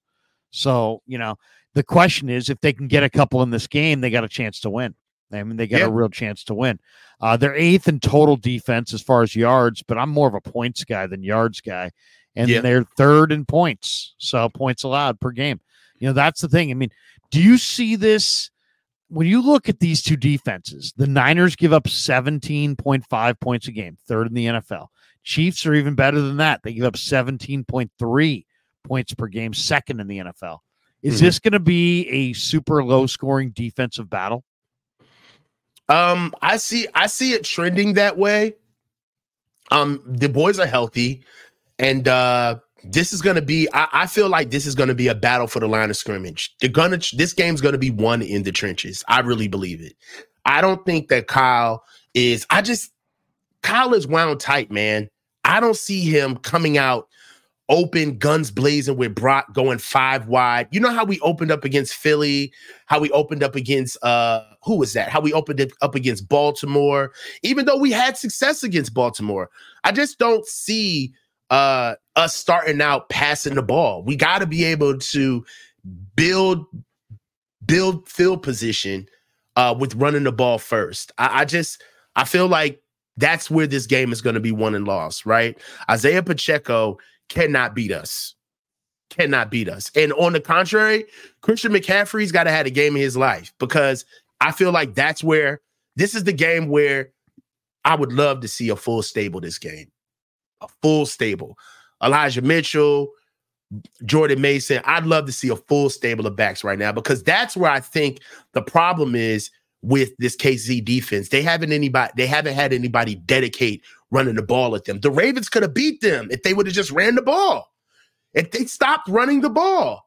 So you know the question is if they can get a couple in this game, they got a chance to win. I mean, they got yeah. a real chance to win. Uh, they're eighth in total defense as far as yards, but I'm more of a points guy than yards guy. And yeah. they're third in points. So points allowed per game. You know, that's the thing. I mean, do you see this when you look at these two defenses? The Niners give up 17.5 points a game, third in the NFL. Chiefs are even better than that. They give up 17.3 points per game, second in the NFL. Is mm-hmm. this going to be a super low scoring defensive battle? Um, I see I see it trending that way. Um, the boys are healthy, and uh this is gonna be I, I feel like this is gonna be a battle for the line of scrimmage. They're gonna this game's gonna be won in the trenches. I really believe it. I don't think that Kyle is I just Kyle is wound tight, man. I don't see him coming out open, guns blazing with Brock going five wide. You know how we opened up against Philly, how we opened up against uh who was that? How we opened it up against Baltimore, even though we had success against Baltimore. I just don't see uh us starting out passing the ball. We got to be able to build build field position uh with running the ball first. I, I just I feel like that's where this game is going to be won and lost, right? Isaiah Pacheco cannot beat us. Cannot beat us. And on the contrary, Christian McCaffrey's got to have a game in his life because I feel like that's where this is the game where I would love to see a full stable this game. A full stable. Elijah Mitchell, Jordan Mason. I'd love to see a full stable of backs right now because that's where I think the problem is with this KC defense. They haven't anybody, they haven't had anybody dedicate running the ball at them. The Ravens could have beat them if they would have just ran the ball. If they stopped running the ball.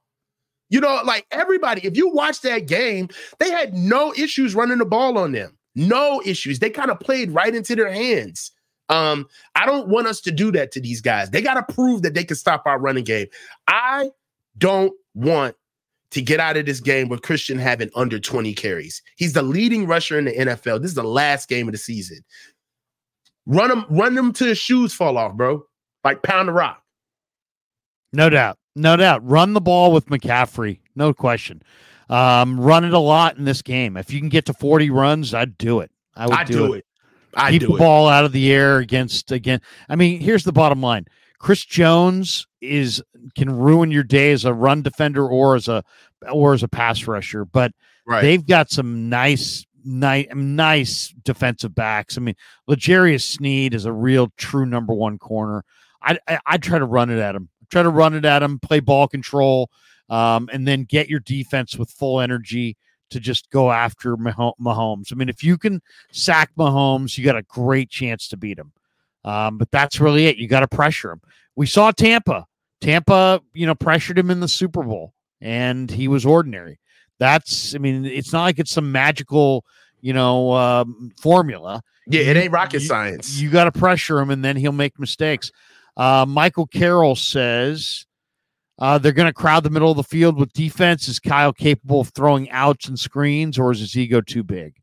You know, like everybody, if you watch that game, they had no issues running the ball on them. No issues. They kind of played right into their hands. Um, I don't want us to do that to these guys. They got to prove that they can stop our running game. I don't want to get out of this game with Christian having under 20 carries. He's the leading rusher in the NFL. This is the last game of the season. Run them, run them to the shoes fall off, bro. Like pound the rock. No doubt. No doubt. Run the ball with McCaffrey. No question. Um, run it a lot in this game. If you can get to 40 runs, I'd do it. I would I do, do it. it. I Keep the it. ball out of the air against again. I mean, here's the bottom line. Chris Jones is can ruin your day as a run defender or as a or as a pass rusher, but Right. they've got some nice nice nice defensive backs. I mean, L'Jarius Sneed is a real true number one corner. I I I'd try to run it at him. Try to run it at him, play ball control, um, and then get your defense with full energy to just go after Maho- Mahomes. I mean, if you can sack Mahomes, you got a great chance to beat him. Um, but that's really it. You got to pressure him. We saw Tampa. Tampa, you know, pressured him in the Super Bowl, and he was ordinary. That's, I mean, it's not like it's some magical, you know, um, formula. yeah, it ain't rocket you- science. You got to pressure him, and then he'll make mistakes. Uh, Michael Carroll says uh, they're going to crowd the middle of the field with defense. Is Kyle capable of throwing outs and screens, or is his ego too big?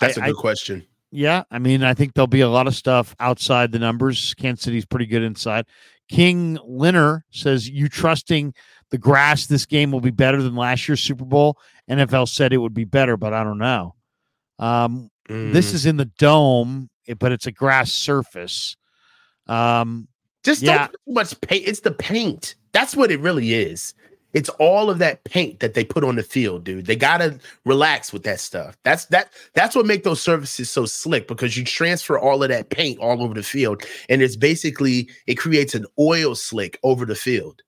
That's a I- good question. Yeah, I mean, I think there'll be a lot of stuff outside the numbers. Kansas City's pretty good inside. King Linner says, "You trusting the grass this game will be better than last year's Super Bowl?" NFL said it would be better, but I don't know. Um, This Mm. is in the dome, eh, but it's a grass surface. Um, just yeah. don't put too much paint. It's the paint. That's what it really is. It's all of that paint that they put on the field, dude. They gotta relax with that stuff. That's that. That's what make those surfaces so slick because you transfer all of that paint all over the field, and it's basically it creates an oil slick over the field.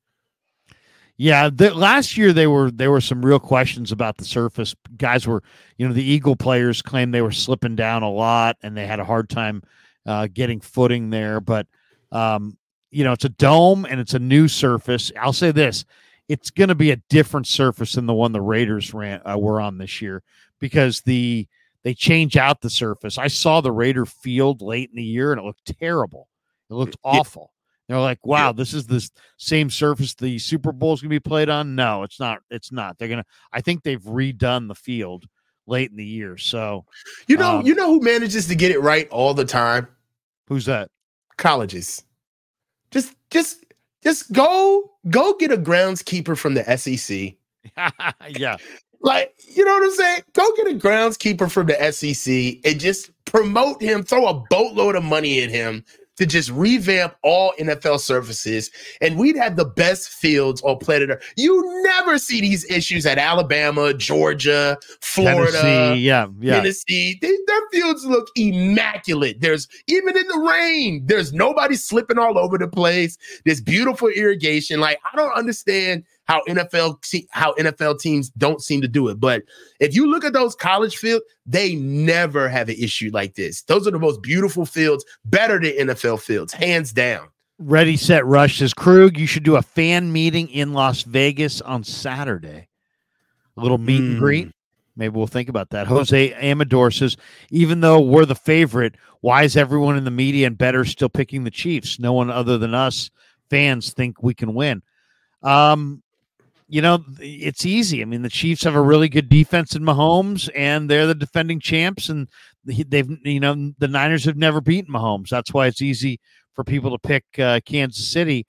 Yeah, the, last year they were there were some real questions about the surface. Guys were, you know, the Eagle players claimed they were slipping down a lot and they had a hard time uh, getting footing there. But um, you know, it's a dome and it's a new surface. I'll say this: it's going to be a different surface than the one the Raiders ran uh, were on this year because the they change out the surface. I saw the Raider field late in the year and it looked terrible. It looked awful. They're like, wow, this is the same surface the Super Bowl is going to be played on. No, it's not. It's not. They're going to, I think they've redone the field late in the year. So You know, Um, you know who manages to get it right all the time? who's that? Colleges. Just, just, just go, go get a groundskeeper from the SEC. yeah. Like, you know what I'm saying? Go get a groundskeeper from the SEC and just promote him, throw a boatload of money at him to just revamp all NFL surfaces, and we'd have the best fields on planet Earth. You never see these issues at Alabama, Georgia, Florida. Tennessee. Yeah. Yeah. Tennessee, they, their fields look immaculate. There's even in the rain, there's nobody slipping all over the place. There's beautiful irrigation. Like I don't understand how NFL te- how NFL teams don't seem to do it. But if you look at those college fields, they never have an issue like this. Those are the most beautiful fields, better than NFL fields, hands down. Ready, set, rush says Krueg, you should do a fan meeting in Las Vegas on Saturday. A little meet and Hmm. greet. Maybe we'll think about that. Jose Amador says, even though we're the favorite, why is everyone in the media and better still picking the Chiefs? No one other than us fans think we can win. Um, you know, it's easy. I mean, the Chiefs have a really good defense in Mahomes, and they're the defending champs, and they've, you know, the Niners have never beaten Mahomes. That's why it's easy for people to pick uh, Kansas City.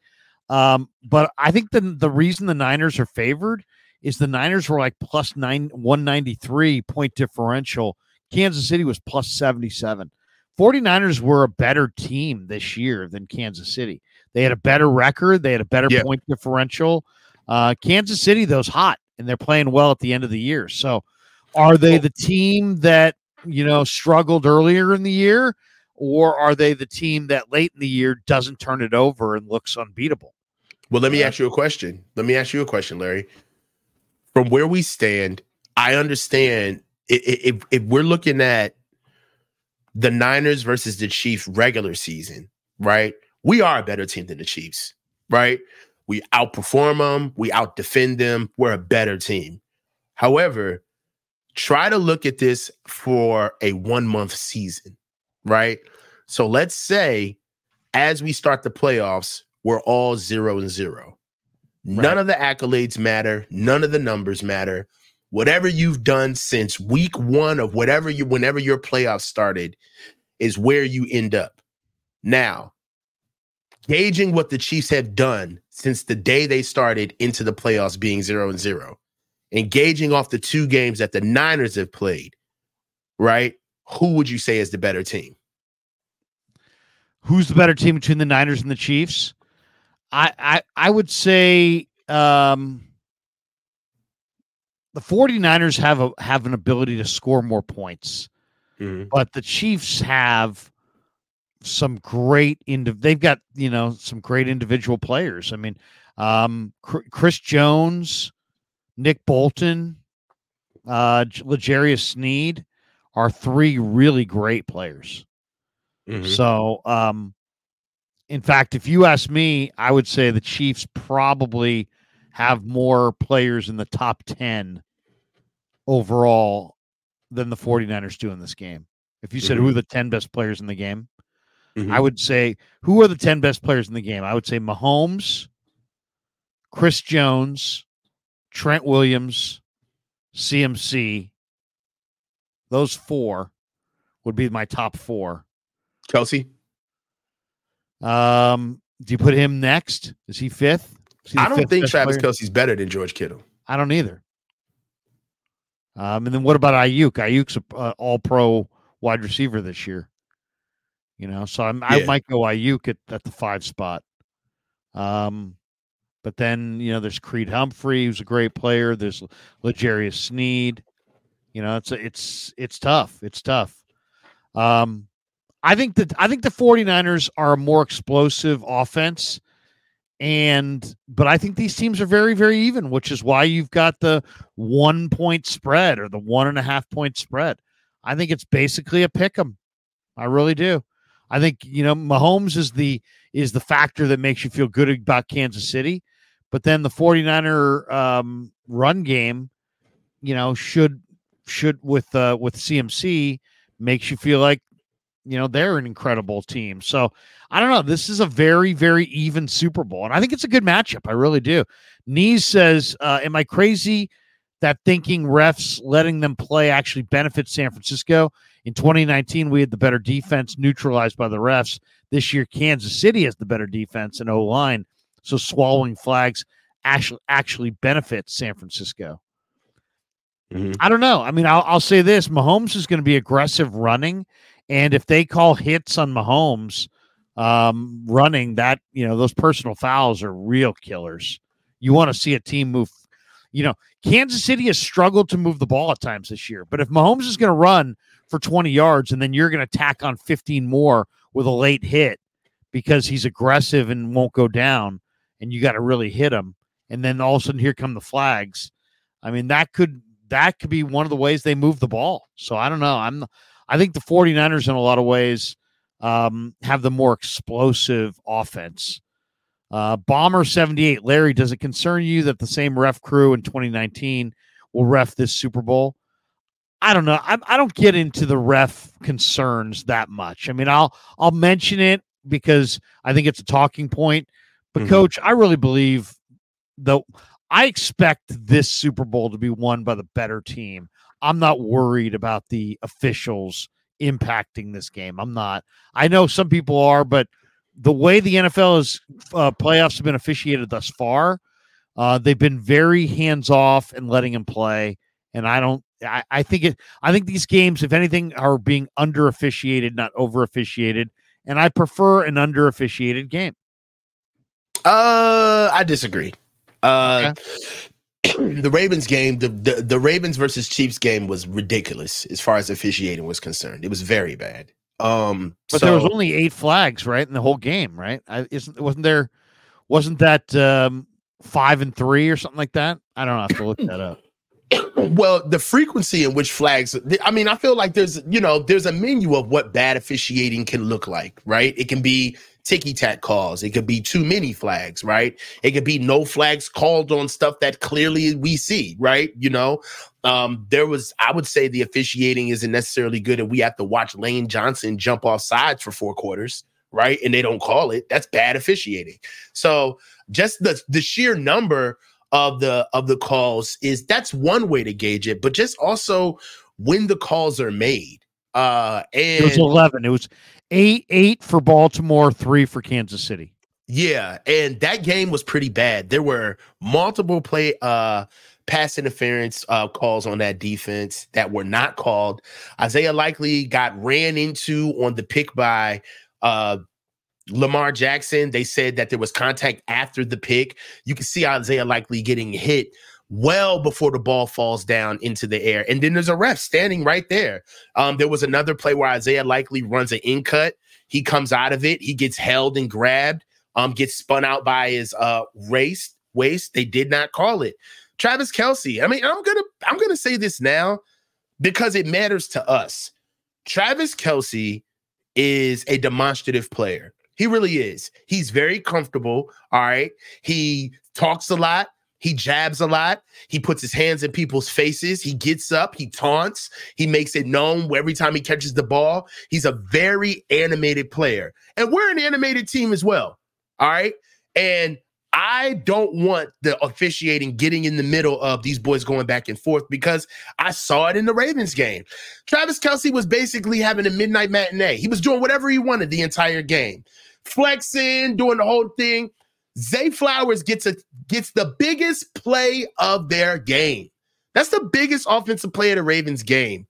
Um, but I think the the reason the Niners are favored is the Niners were like plus nine one ninety three point differential. Kansas City was plus 77. 49ers were a better team this year than Kansas City. They had a better record, they had a better Yeah. point differential. Uh, Kansas City, those hot, and they're playing well at the end of the year. So, are they the team that you know struggled earlier in the year, or are they the team that late in the year doesn't turn it over and looks unbeatable? Well, let me ask you a question. Let me ask you a question, Larry. From where we stand, I understand if if we're looking at the Niners versus the Chiefs regular season, right? We are a better team than the Chiefs, right? We outperform them, we outdefend them. We're a better team. However, try to look at this for a one month season, right? So let's say as we start the playoffs, we're all zero and zero. None of the accolades matter. None of the numbers matter. Whatever you've done since week one of whatever you, whenever your playoffs started, is where you end up. Now, gauging what the Chiefs have done since the day they started into the playoffs being zero and zero, engaging off the two games that the Niners have played, right? Who would you say is the better team? Who's the better team between the Niners and the Chiefs? I I, I would say um, the 49ers have a have an ability to score more points. Mhm. But the Chiefs have some great indiv- they've got, you know, some great individual players. I mean, um Chris Jones, Nick Bolton, uh L'Jarius Sneed are three really great players. Mhm. So, um, in fact, if you ask me, I would say the Chiefs probably have more players in the top 10 overall than the 49ers do in this game. If you said who are the 10 best players in the game, I Mhm. would say who are the 10 best players in the game? I would say Mahomes, Chris Jones, Trent Williams, CMC. Those four would be my top four. Kelce. Um, do you put him next? Is he fifth? Is he I don't fifth think Travis player? Kelce's better than George Kittle. I don't either. Um, and then what about Aiyuk? Aiyuk's a uh, All Pro wide receiver this year. You know, so I'm, I Yeah. might go Aiyuk at, at the five spot. Um, but then you know, there's Creed Humphrey, who's a great player. There's L'Jarius Sneed. You know, it's it's it's tough. It's tough. Um, I think that I think the 49ers are a more explosive offense and but I think these teams are very, very even, which is why you've got the one point spread or the one and a half point spread. I think it's basically a pick 'em. I really do. I think you know Mahomes is the is the factor that makes you feel good about Kansas City, but then the 49er um, run game, you know, should should with uh, with CMC makes you feel like you know they're an incredible team. So I don't know. This is a very, very even Super Bowl, and I think it's a good matchup. I really do. Knees says, uh, "Am I crazy that thinking refs letting them play actually benefits San Francisco? In 2019, we had the better defense neutralized by the refs. This year, Kansas City has the better defense and O line, so swallowing flags actually actually benefits San Francisco." Mhm. I don't know. I mean, I'll, I'll say this: Mahomes is going to be aggressive running, and if they call hits on Mahomes um, running, that you know those personal fouls are real killers. You want to see a team move. You know, Kansas City has struggled to move the ball at times this year, but if Mahomes is going to run for 20 yards and then you're going to tack on 15 more with a late hit because he's aggressive and won't go down, and you got to really hit him, and then all of a sudden here come the flags. I mean, that could that could be one of the ways they move the ball. So I don't know. I'm I think the 49ers in a lot of ways um, have the more explosive offense. Uh, Bomber 78, Larry, does it concern you that the same ref crew in 2019 will ref this Super Bowl? I don't know. I, I don't get into the ref concerns that much. I mean, I'll I'll mention it because I think it's a talking point. But Mhm. coach, I really believe though I expect this Super Bowl to be won by the better team. I'm not worried about the officials impacting this game. I'm not. I know some people are, but the way the NFL is uh, playoffs have been officiated thus far, uh, they've been very hands off and letting him play. And I don't. I, I think it. I think these games, if anything, are being under officiated, not over officiated. And I prefer an under officiated game. Uh, I disagree. Uh, the Ravens game, the, the the Ravens versus Chiefs game was ridiculous as far as officiating was concerned. It was very bad. Um, But so, there was only eight flags, right, in the whole game, right? I, isn't wasn't there? Wasn't that um, five and three or something like that? I don't know. I have to look that up. well, the frequency in which flags. I mean, I feel like there's you know there's a menu of what bad officiating can look like, right? It can be ticky tack calls. It could be too many flags, right? It could be no flags called on stuff that clearly we see, right? You know, um, there was, I would say the officiating isn't necessarily good, and we have to watch Lane Johnson jump off sides for four quarters, right? And they don't call it. That's bad officiating. So just the the sheer number of the of the calls is that's one way to gauge it, but just also when the calls are made. Uh, It was and 11. It was 8 8 for Baltimore, 3 for Kansas City. Yeah, and that game was pretty bad. There were multiple play uh pass interference uh calls on that defense that were not called. Isaiah likely got ran into on the pick by uh Lamar Jackson. They said that there was contact after the pick. You can see Isaiah likely getting hit well before the ball falls down into the air. And then there's a ref standing right there. Um, there was another play where Isaiah likely runs an in cut. He comes out of it. He gets held and grabbed um, gets spun out by his uh race waist. They did not call it. Travis Kelce. I mean, I'm gonna I'm gonna say this now because it matters to us. Travis Kelce is a demonstrative player. He really is. He's very comfortable. All right. He talks a lot. He jabs a lot. He puts his hands in people's faces. He gets up. He taunts. He makes it known every time he catches the ball. He's a very animated player. And we're an animated team as well. All right. And I don't want the officiating getting in the middle of these boys going back and forth because I saw it in the Ravens game. Travis Kelce was basically having a midnight matinee. He was doing whatever he wanted the entire game, flexing, doing the whole thing. Zay Flowers gets a gets the biggest play of their game. That's the biggest offensive play of the Ravens game.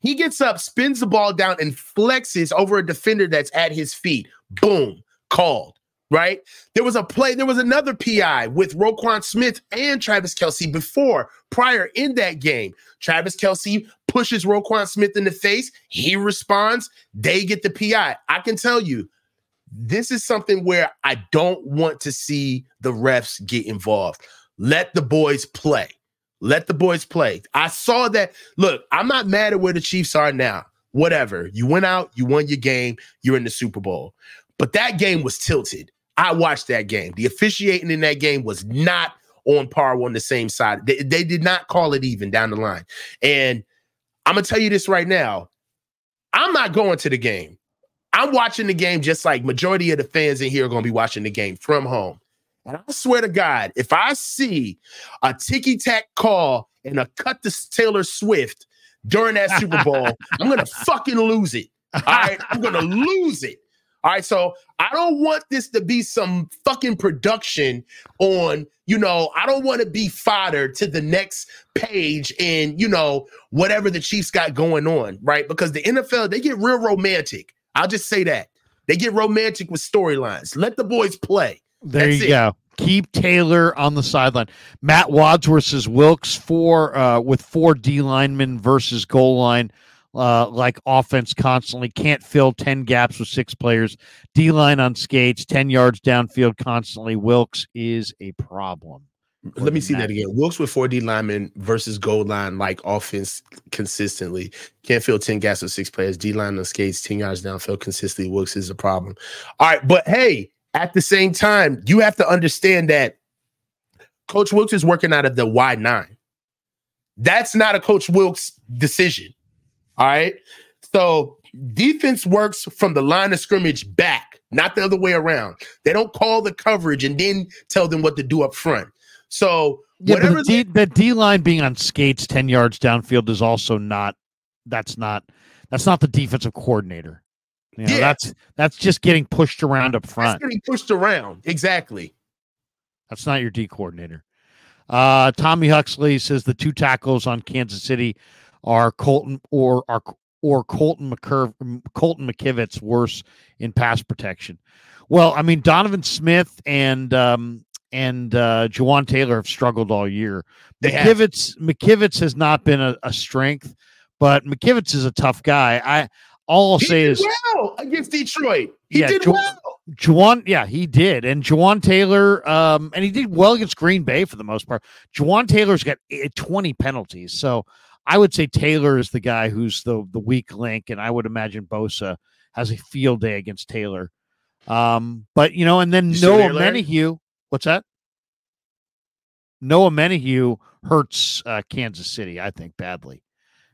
He gets up, spins the ball down, and flexes over a defender that's at his feet. Boom, called. Right? There was a play, there was another PI with Roquan Smith and Travis Kelce before, prior in that game. Travis Kelce pushes Roquan Smith in the face. He responds. They get the PI. I can tell you, this is something where I don't want to see the refs get involved. Let the boys play. Let the boys play. I saw that. Look, I'm not mad at where the Chiefs are now. Whatever. You went out, you won your game, you're in the Super Bowl. But that game was tilted. I watched that game. The officiating in that game was not on par on the same side. They, they did not call it even down the line. And I'm going to tell you this right now. I'm not going to the game. I'm watching the game just like majority of the fans in here are going to be watching the game from home. And I swear to God, if I see a ticky tack call and a cut to Taylor Swift during that Super Bowl, I'm going to fucking lose it. All right. I'm going to lose it. All right. So I don't want this to be some fucking production on, you know, I don't want to be fodder to the next page in, you know, whatever the Chiefs got going on. Right. Because the NFL, they get real romantic. I'll just say that. They get romantic with storylines. Let the boys play. There That's you it. go. Keep Taylor on the sideline. Matt Wadsworth says Wilks four uh, with four D linemen versus goal line, uh, like offense constantly can't fill ten gaps with six players. D line on skates, ten yards downfield constantly. Wilks is a problem. Let me see that again. Wilks with 4D linemen versus goal line like offense consistently. Can't fill 10 gaps with six players. D line on skates, 10 yards downfield consistently. Wilks is a problem. All right. But hey, at the same time, you have to understand that Coach Wilks is working out of the wide nine. That's not a Coach Wilks decision. All right. So defense works from the line of scrimmage back, not the other way around. They don't call the coverage and then tell them what to do up front. So Yeah, whatever the D, the D line being on skates ten yards downfield is also not. That's not. That's not the defensive coordinator. You know, Yeah. that's that's just getting pushed around up That's front. getting pushed around. Exactly. That's not your D coordinator. Uh, Tommy Huxley says the two tackles on Kansas City are Colton or are or Colton McCurv, Colton McKivitz worse in pass protection. Well, I mean Donovan Smith and um, and uh, Jawaan Taylor have struggled all year. They have. McKivitz McKivitz has not been a, a strength, but McKivitz is a tough guy. I all I'll He say did is well against Detroit. He Yeah, did Jo- well. Jawaan, yeah, he did. And Jawaan Taylor, um, and he did well against Green Bay for the most part. Jawaan Taylor's got eh, 20 penalties. So I would say Taylor is the guy who's the the weak link, and I would imagine Bosa has a field day against Taylor. Um, but you know, and then You Noah Menahue, what's that? Noah Menahue hurts uh, Kansas City, I think, badly.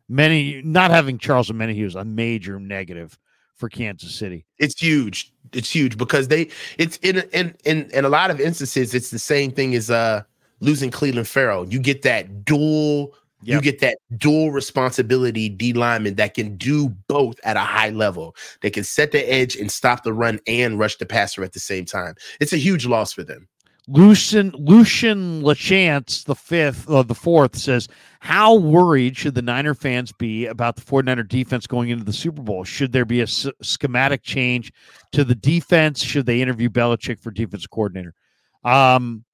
Many not having Charles Omenihu is a major negative for Kansas City. It's huge. It's huge because they it's in in in in a lot of instances it's the same thing as uh losing Clelin Ferrell. You get that dual You get that dual responsibility D lineman that can do both at a high level. They can set the edge and stop the run and rush the passer at the same time. It's a huge loss for them. Lucian Lucian Lachance, the fifth or the fourth, says, How worried should the Niner fans be about the 49er defense going into the Super Bowl? Should there be a s- schematic change to the defense? Should they interview Belichick for defensive coordinator? Um,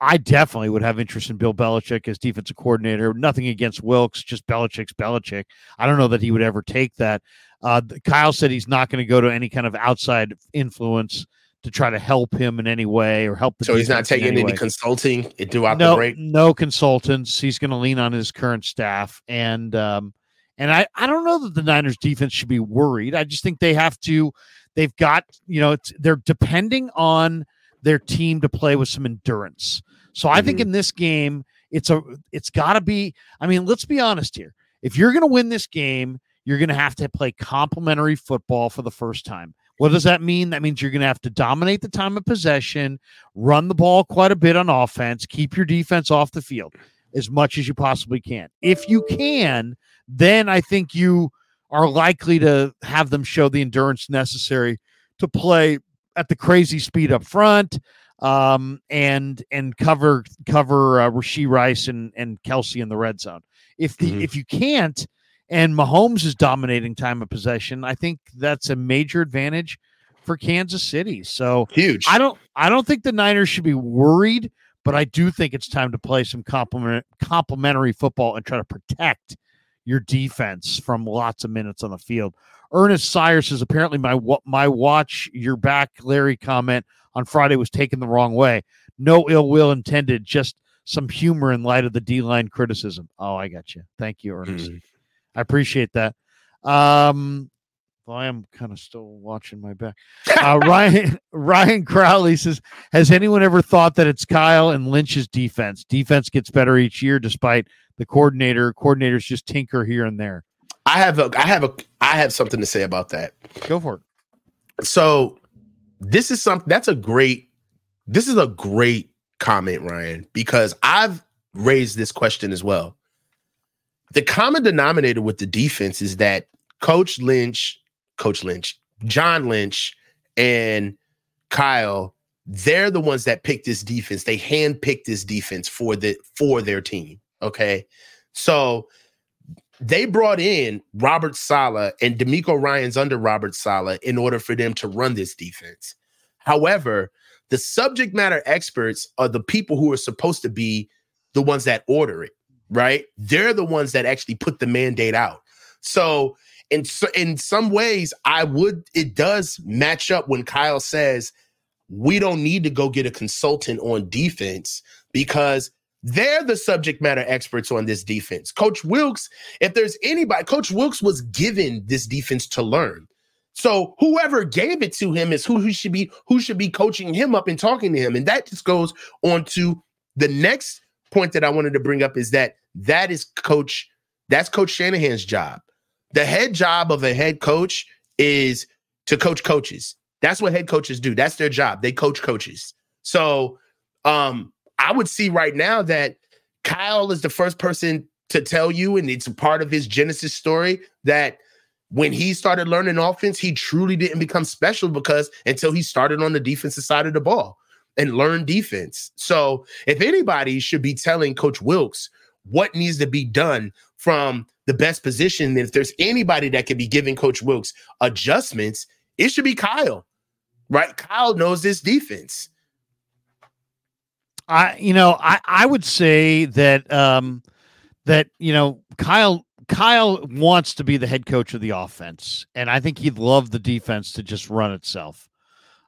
I definitely would have interest in Bill Belichick as defensive coordinator. Nothing against Wilks, just Belichick's Belichick. I don't know that he would ever take that. Uh, Kyle said he's not going to go to any kind of outside influence to try to help him in any way or help the So he's not taking any any consulting throughout the no break. no consultants. He's going to lean on his current staff and um and I I don't know that the Niners defense should be worried. I just think they have to they've got you know it's they're depending on their team to play with some endurance. So I think in this game it's a it's got to be I mean let's be honest here. If you're going to win this game you're going to have to play complementary football for the first time what does that mean? That means you're going to have to dominate the time of possession, run the ball quite a bit on offense, keep your defense off the field as much as you possibly can. If you can, then I think you are likely to have them show the endurance necessary to play at the crazy speed up front um, and and cover cover uh, Rashee Rice and and Kelce in the red zone. If the Mhm. if you can't, and Mahomes is dominating time of possession, I think that's a major advantage for Kansas City. So Huge. I don't I don't think the Niners should be worried, but I do think it's time to play some complement complementary football and try to protect your defense from lots of minutes on the field. Ernest Sire says apparently my my watch your back Larry comment on Friday was taken the wrong way. No ill will intended, just some humor in light of the D line criticism. Oh, I got you. Thank you, Ernest. Mhm. I appreciate that. Um, well, I am kind of still watching my back. Uh, Ryan Ryan Crowley says, "Has anyone ever thought that it's Kyle and Lynch's defense? Defense gets better each year, despite the coordinator. Coordinators just tinker here and there. I have a I have a I have something to say about that. Go for it. So this is something that's a great this is a great comment, Ryan, because I've raised this question as well. The common denominator with the defense is that Coach Lynch, Coach Lynch, John Lynch, and Kyle, they're the ones that picked this defense. They handpicked this defense for the for their team. Okay. So they brought in Robert Saleh and DeMeco Ryans under Robert Saleh in order for them to run this defense. However, the subject matter experts are the people who are supposed to be the ones that order it, right? They're the ones that actually put the mandate out. So, in so, in some ways, I would it does match up when Kyle says we don't need to go get a consultant on defense because they're the subject matter experts on this defense. Coach Wilks, if there's anybody, Coach Wilks was given this defense to learn. So whoever gave it to him is who, who should be who should be coaching him up and talking to him. And that just goes on to the next point that I wanted to bring up is that that is coach that's coach Shanahan's job. The head job of a head coach is to coach coaches. That's what head coaches do. That's their job. They coach coaches. So um I would see right now that Kyle is the first person to tell you, and it's a part of his Genesis story that when he started learning offense, he truly didn't become special because until he started on the defensive side of the ball and learned defense. So if anybody should be telling Coach Wilks what needs to be done from the best position, if there's anybody that could be giving Coach Wilks adjustments, it should be Kyle. Right? Kyle knows this defense. I you know I I would say that um that you know Kyle Kyle wants to be the head coach of the offense and I think he'd love the defense to just run itself.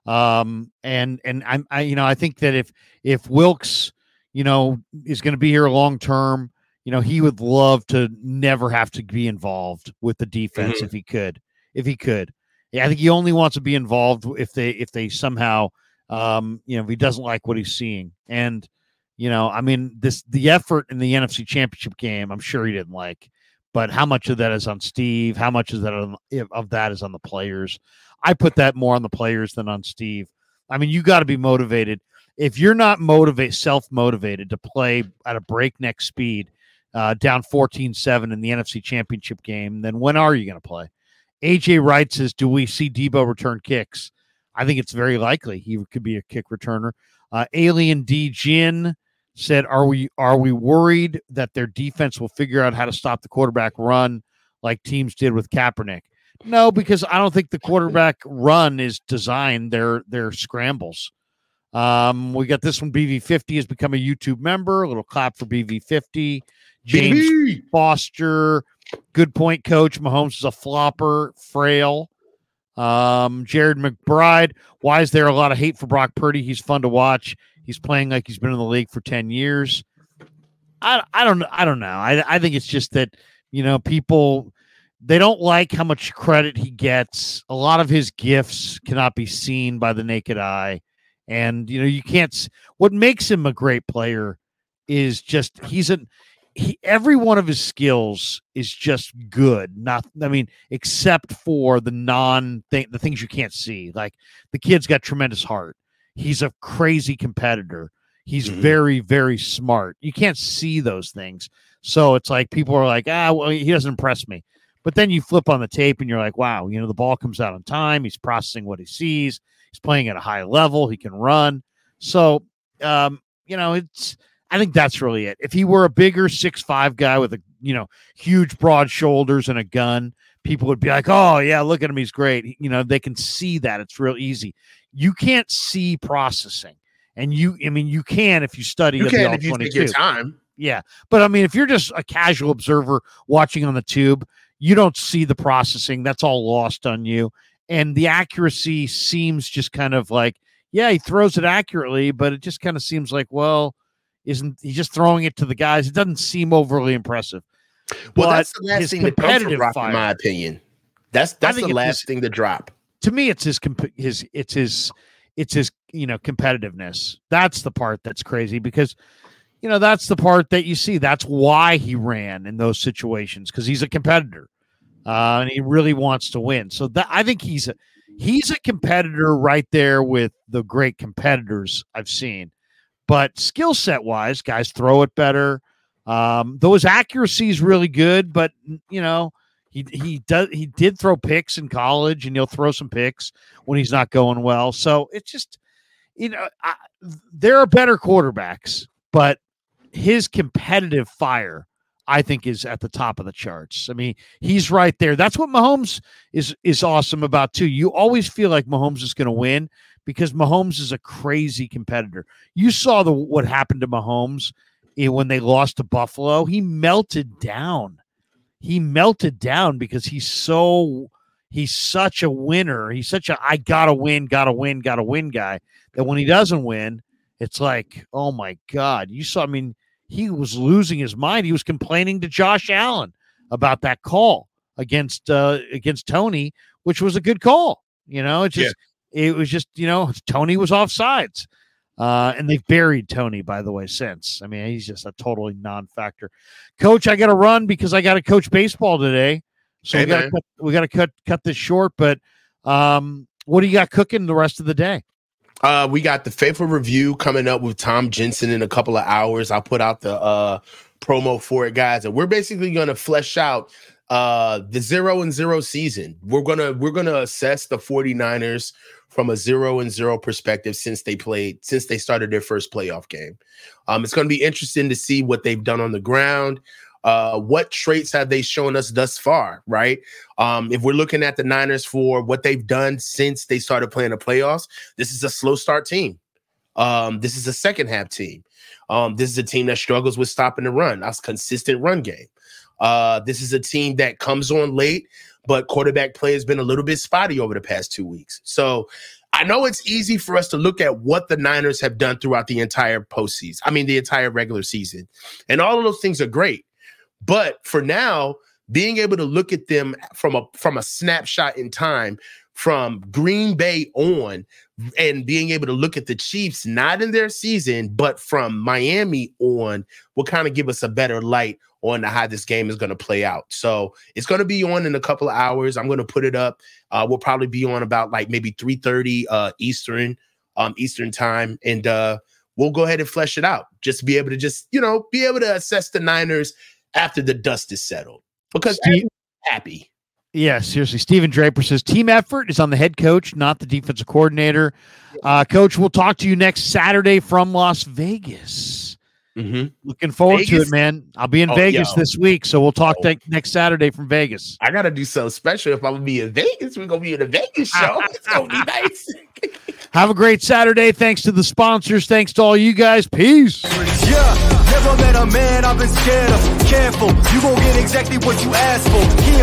Um and and I'm I you know I think that if if Wilks you know is going to be here long term, you know he would love to never have to be involved with the defense if he could. If he could. Yeah, I think he only wants to be involved if they if they somehow um, you know, if he doesn't like what he's seeing. And, you know, I mean, this the effort in the NFC championship game, I'm sure he didn't like, but how much of that is on Steve? How much is that on, of that is on the players? I put that more on the players than on Steve. I mean, you got to be motivated. If you're not motivated, self motivated to play at a breakneck speed, uh, down 14-7 in the NFC Championship game, then when are you going to play? AJ Wright says, "Do we see Deebo return kicks?" I think it's very likely he could be a kick returner. Uh, Alien D Jin said, "Are we are we worried that their defense will figure out how to stop the quarterback run like teams did with Kaepernick?" No, because I don't think the quarterback run is designed. Their their scrambles. Um, we got this one. BV50 has become a YouTube member. A little clap for BV50. James BB. Foster, good point, coach. Mahomes is a flopper, frail. Um, Jared McBride, why is there a lot of hate for Brock Purdy? He's fun to watch. He's playing like he's been in the league for 10 years. I, I don't I don't know. I, I think it's just that, you know, people they don't like how much credit he gets. A lot of his gifts cannot be seen by the naked eye. And you know, you can't what makes him a great player is just he's an he every one of his skills is just good. Not I mean, except for the non thing the things you can't see. Like the kid's got tremendous heart. He's a crazy competitor. He's Mhm. very, very smart. You can't see those things. So it's like people are like, ah, well, he doesn't impress me. But then you flip on the tape and you're like, wow, you know, the ball comes out on time. He's processing what he sees. He's playing at a high level. He can run. So, um, you know, it's, I think that's really it. If he were a bigger six five guy with a, you know, huge broad shoulders and a gun, people would be like, oh, yeah, look at him. He's great. You know, they can see that. It's real easy. You can't see processing. And you, I mean, you can if you study You the can all if you take 22. your time. Yeah. But I mean, if you're just a casual observer watching on the tube, you don't see the processing. That's all lost on you. And the accuracy seems just kind of like, yeah, he throws it accurately, but it just kind of seems like, well, isn't he just throwing it to the guys? It doesn't seem overly impressive. Well, But that's the last thing that comes from Rock, fire- in my opinion. That's that's the last his- thing to drop. to me it's his comp- his it's his it's his you know competitiveness that's the part that's crazy because you know that's the part that you see that's why he ran in those situations because he's a competitor uh, and he really wants to win. So that i think he's a he's a competitor right there with the great competitors i've seen. But skill set wise guys throw it better. Um though his accuracy is really good but you know he he does he did throw picks in college and he'll throw some picks when he's not going well. So it's just you know I, there are better quarterbacks but his competitive fire I think is at the top of the charts. I mean, he's right there. That's what Mahomes is is awesome about too. You always feel like Mahomes is going to win because Mahomes is a crazy competitor. You saw the what happened to Mahomes when they lost to Buffalo. He melted down. He melted down because he's so he's such a winner. He's such a I gotta win, gotta win, gotta win guy that when he doesn't win, it's like, oh my God. You saw, I mean, he was losing his mind. He was complaining to Josh Allen about that call against uh against Toney, which was a good call. You know, it's just it was just, you know, Toney was off sides. Uh, and they've buried Toney, by the way, since. I mean, he's just a totally non-factor. Coach, I got to run because I got to coach baseball today, so Hey, we got to cut, we got to cut cut this short. But um, what do you got cooking the rest of the day? Uh, we got the faithful review coming up with Tom Jensen in a couple of hours. I'll put out the uh, promo for it, guys, and we're basically going to flesh out uh, the zero and zero season. We're gonna we're gonna assess the 49ers from a zero and zero perspective since they played since they started their first playoff game. Um, it's going to be interesting to see what they've done on the ground. Uh, what traits have they shown us thus far? Right. Um, if we're looking at the Niners for what they've done since they started playing the playoffs, this is a slow start team. Um, this is a second half team. Um, this is a team that struggles with stopping the run. That's consistent run game. Uh, this is a team that comes on late, but quarterback play has been a little bit spotty over the past two weeks. So I know it's easy for us to look at what the Niners have done throughout the entire postseason. I mean, the entire regular season, and all of those things are great. But for now, being able to look at them from a from a snapshot in time from Green Bay on and being able to look at the Chiefs not in their season but from Miami on will kind of give us a better light on how this game is going to play out. So it's going to be on in a couple of hours. I'm going to put it up. Uh, we'll probably be on about like maybe 3:30 uh, Eastern um, Eastern time, and uh, we'll go ahead and flesh it out. Just be able to just you know be able to assess the Niners after the dust is settled because Steve- happy. Yeah, seriously. Stephen Draper says team effort is on the head coach, not the defensive coordinator. Uh, coach, we'll talk to you next Saturday from Las Vegas. Mhm. Looking forward to it, man. I'll be in Oh, Vegas yo. this week, so we'll talk Oh. ne- next Saturday from Vegas. I gotta do something special if I'm gonna be in Vegas. We're gonna be in a Vegas show. It's gonna be nice. Have a great Saturday. Thanks to the sponsors. Thanks to all you guys. Peace. Yeah, never met a man I've been scared of. Careful, you gon' get exactly what you asked for. He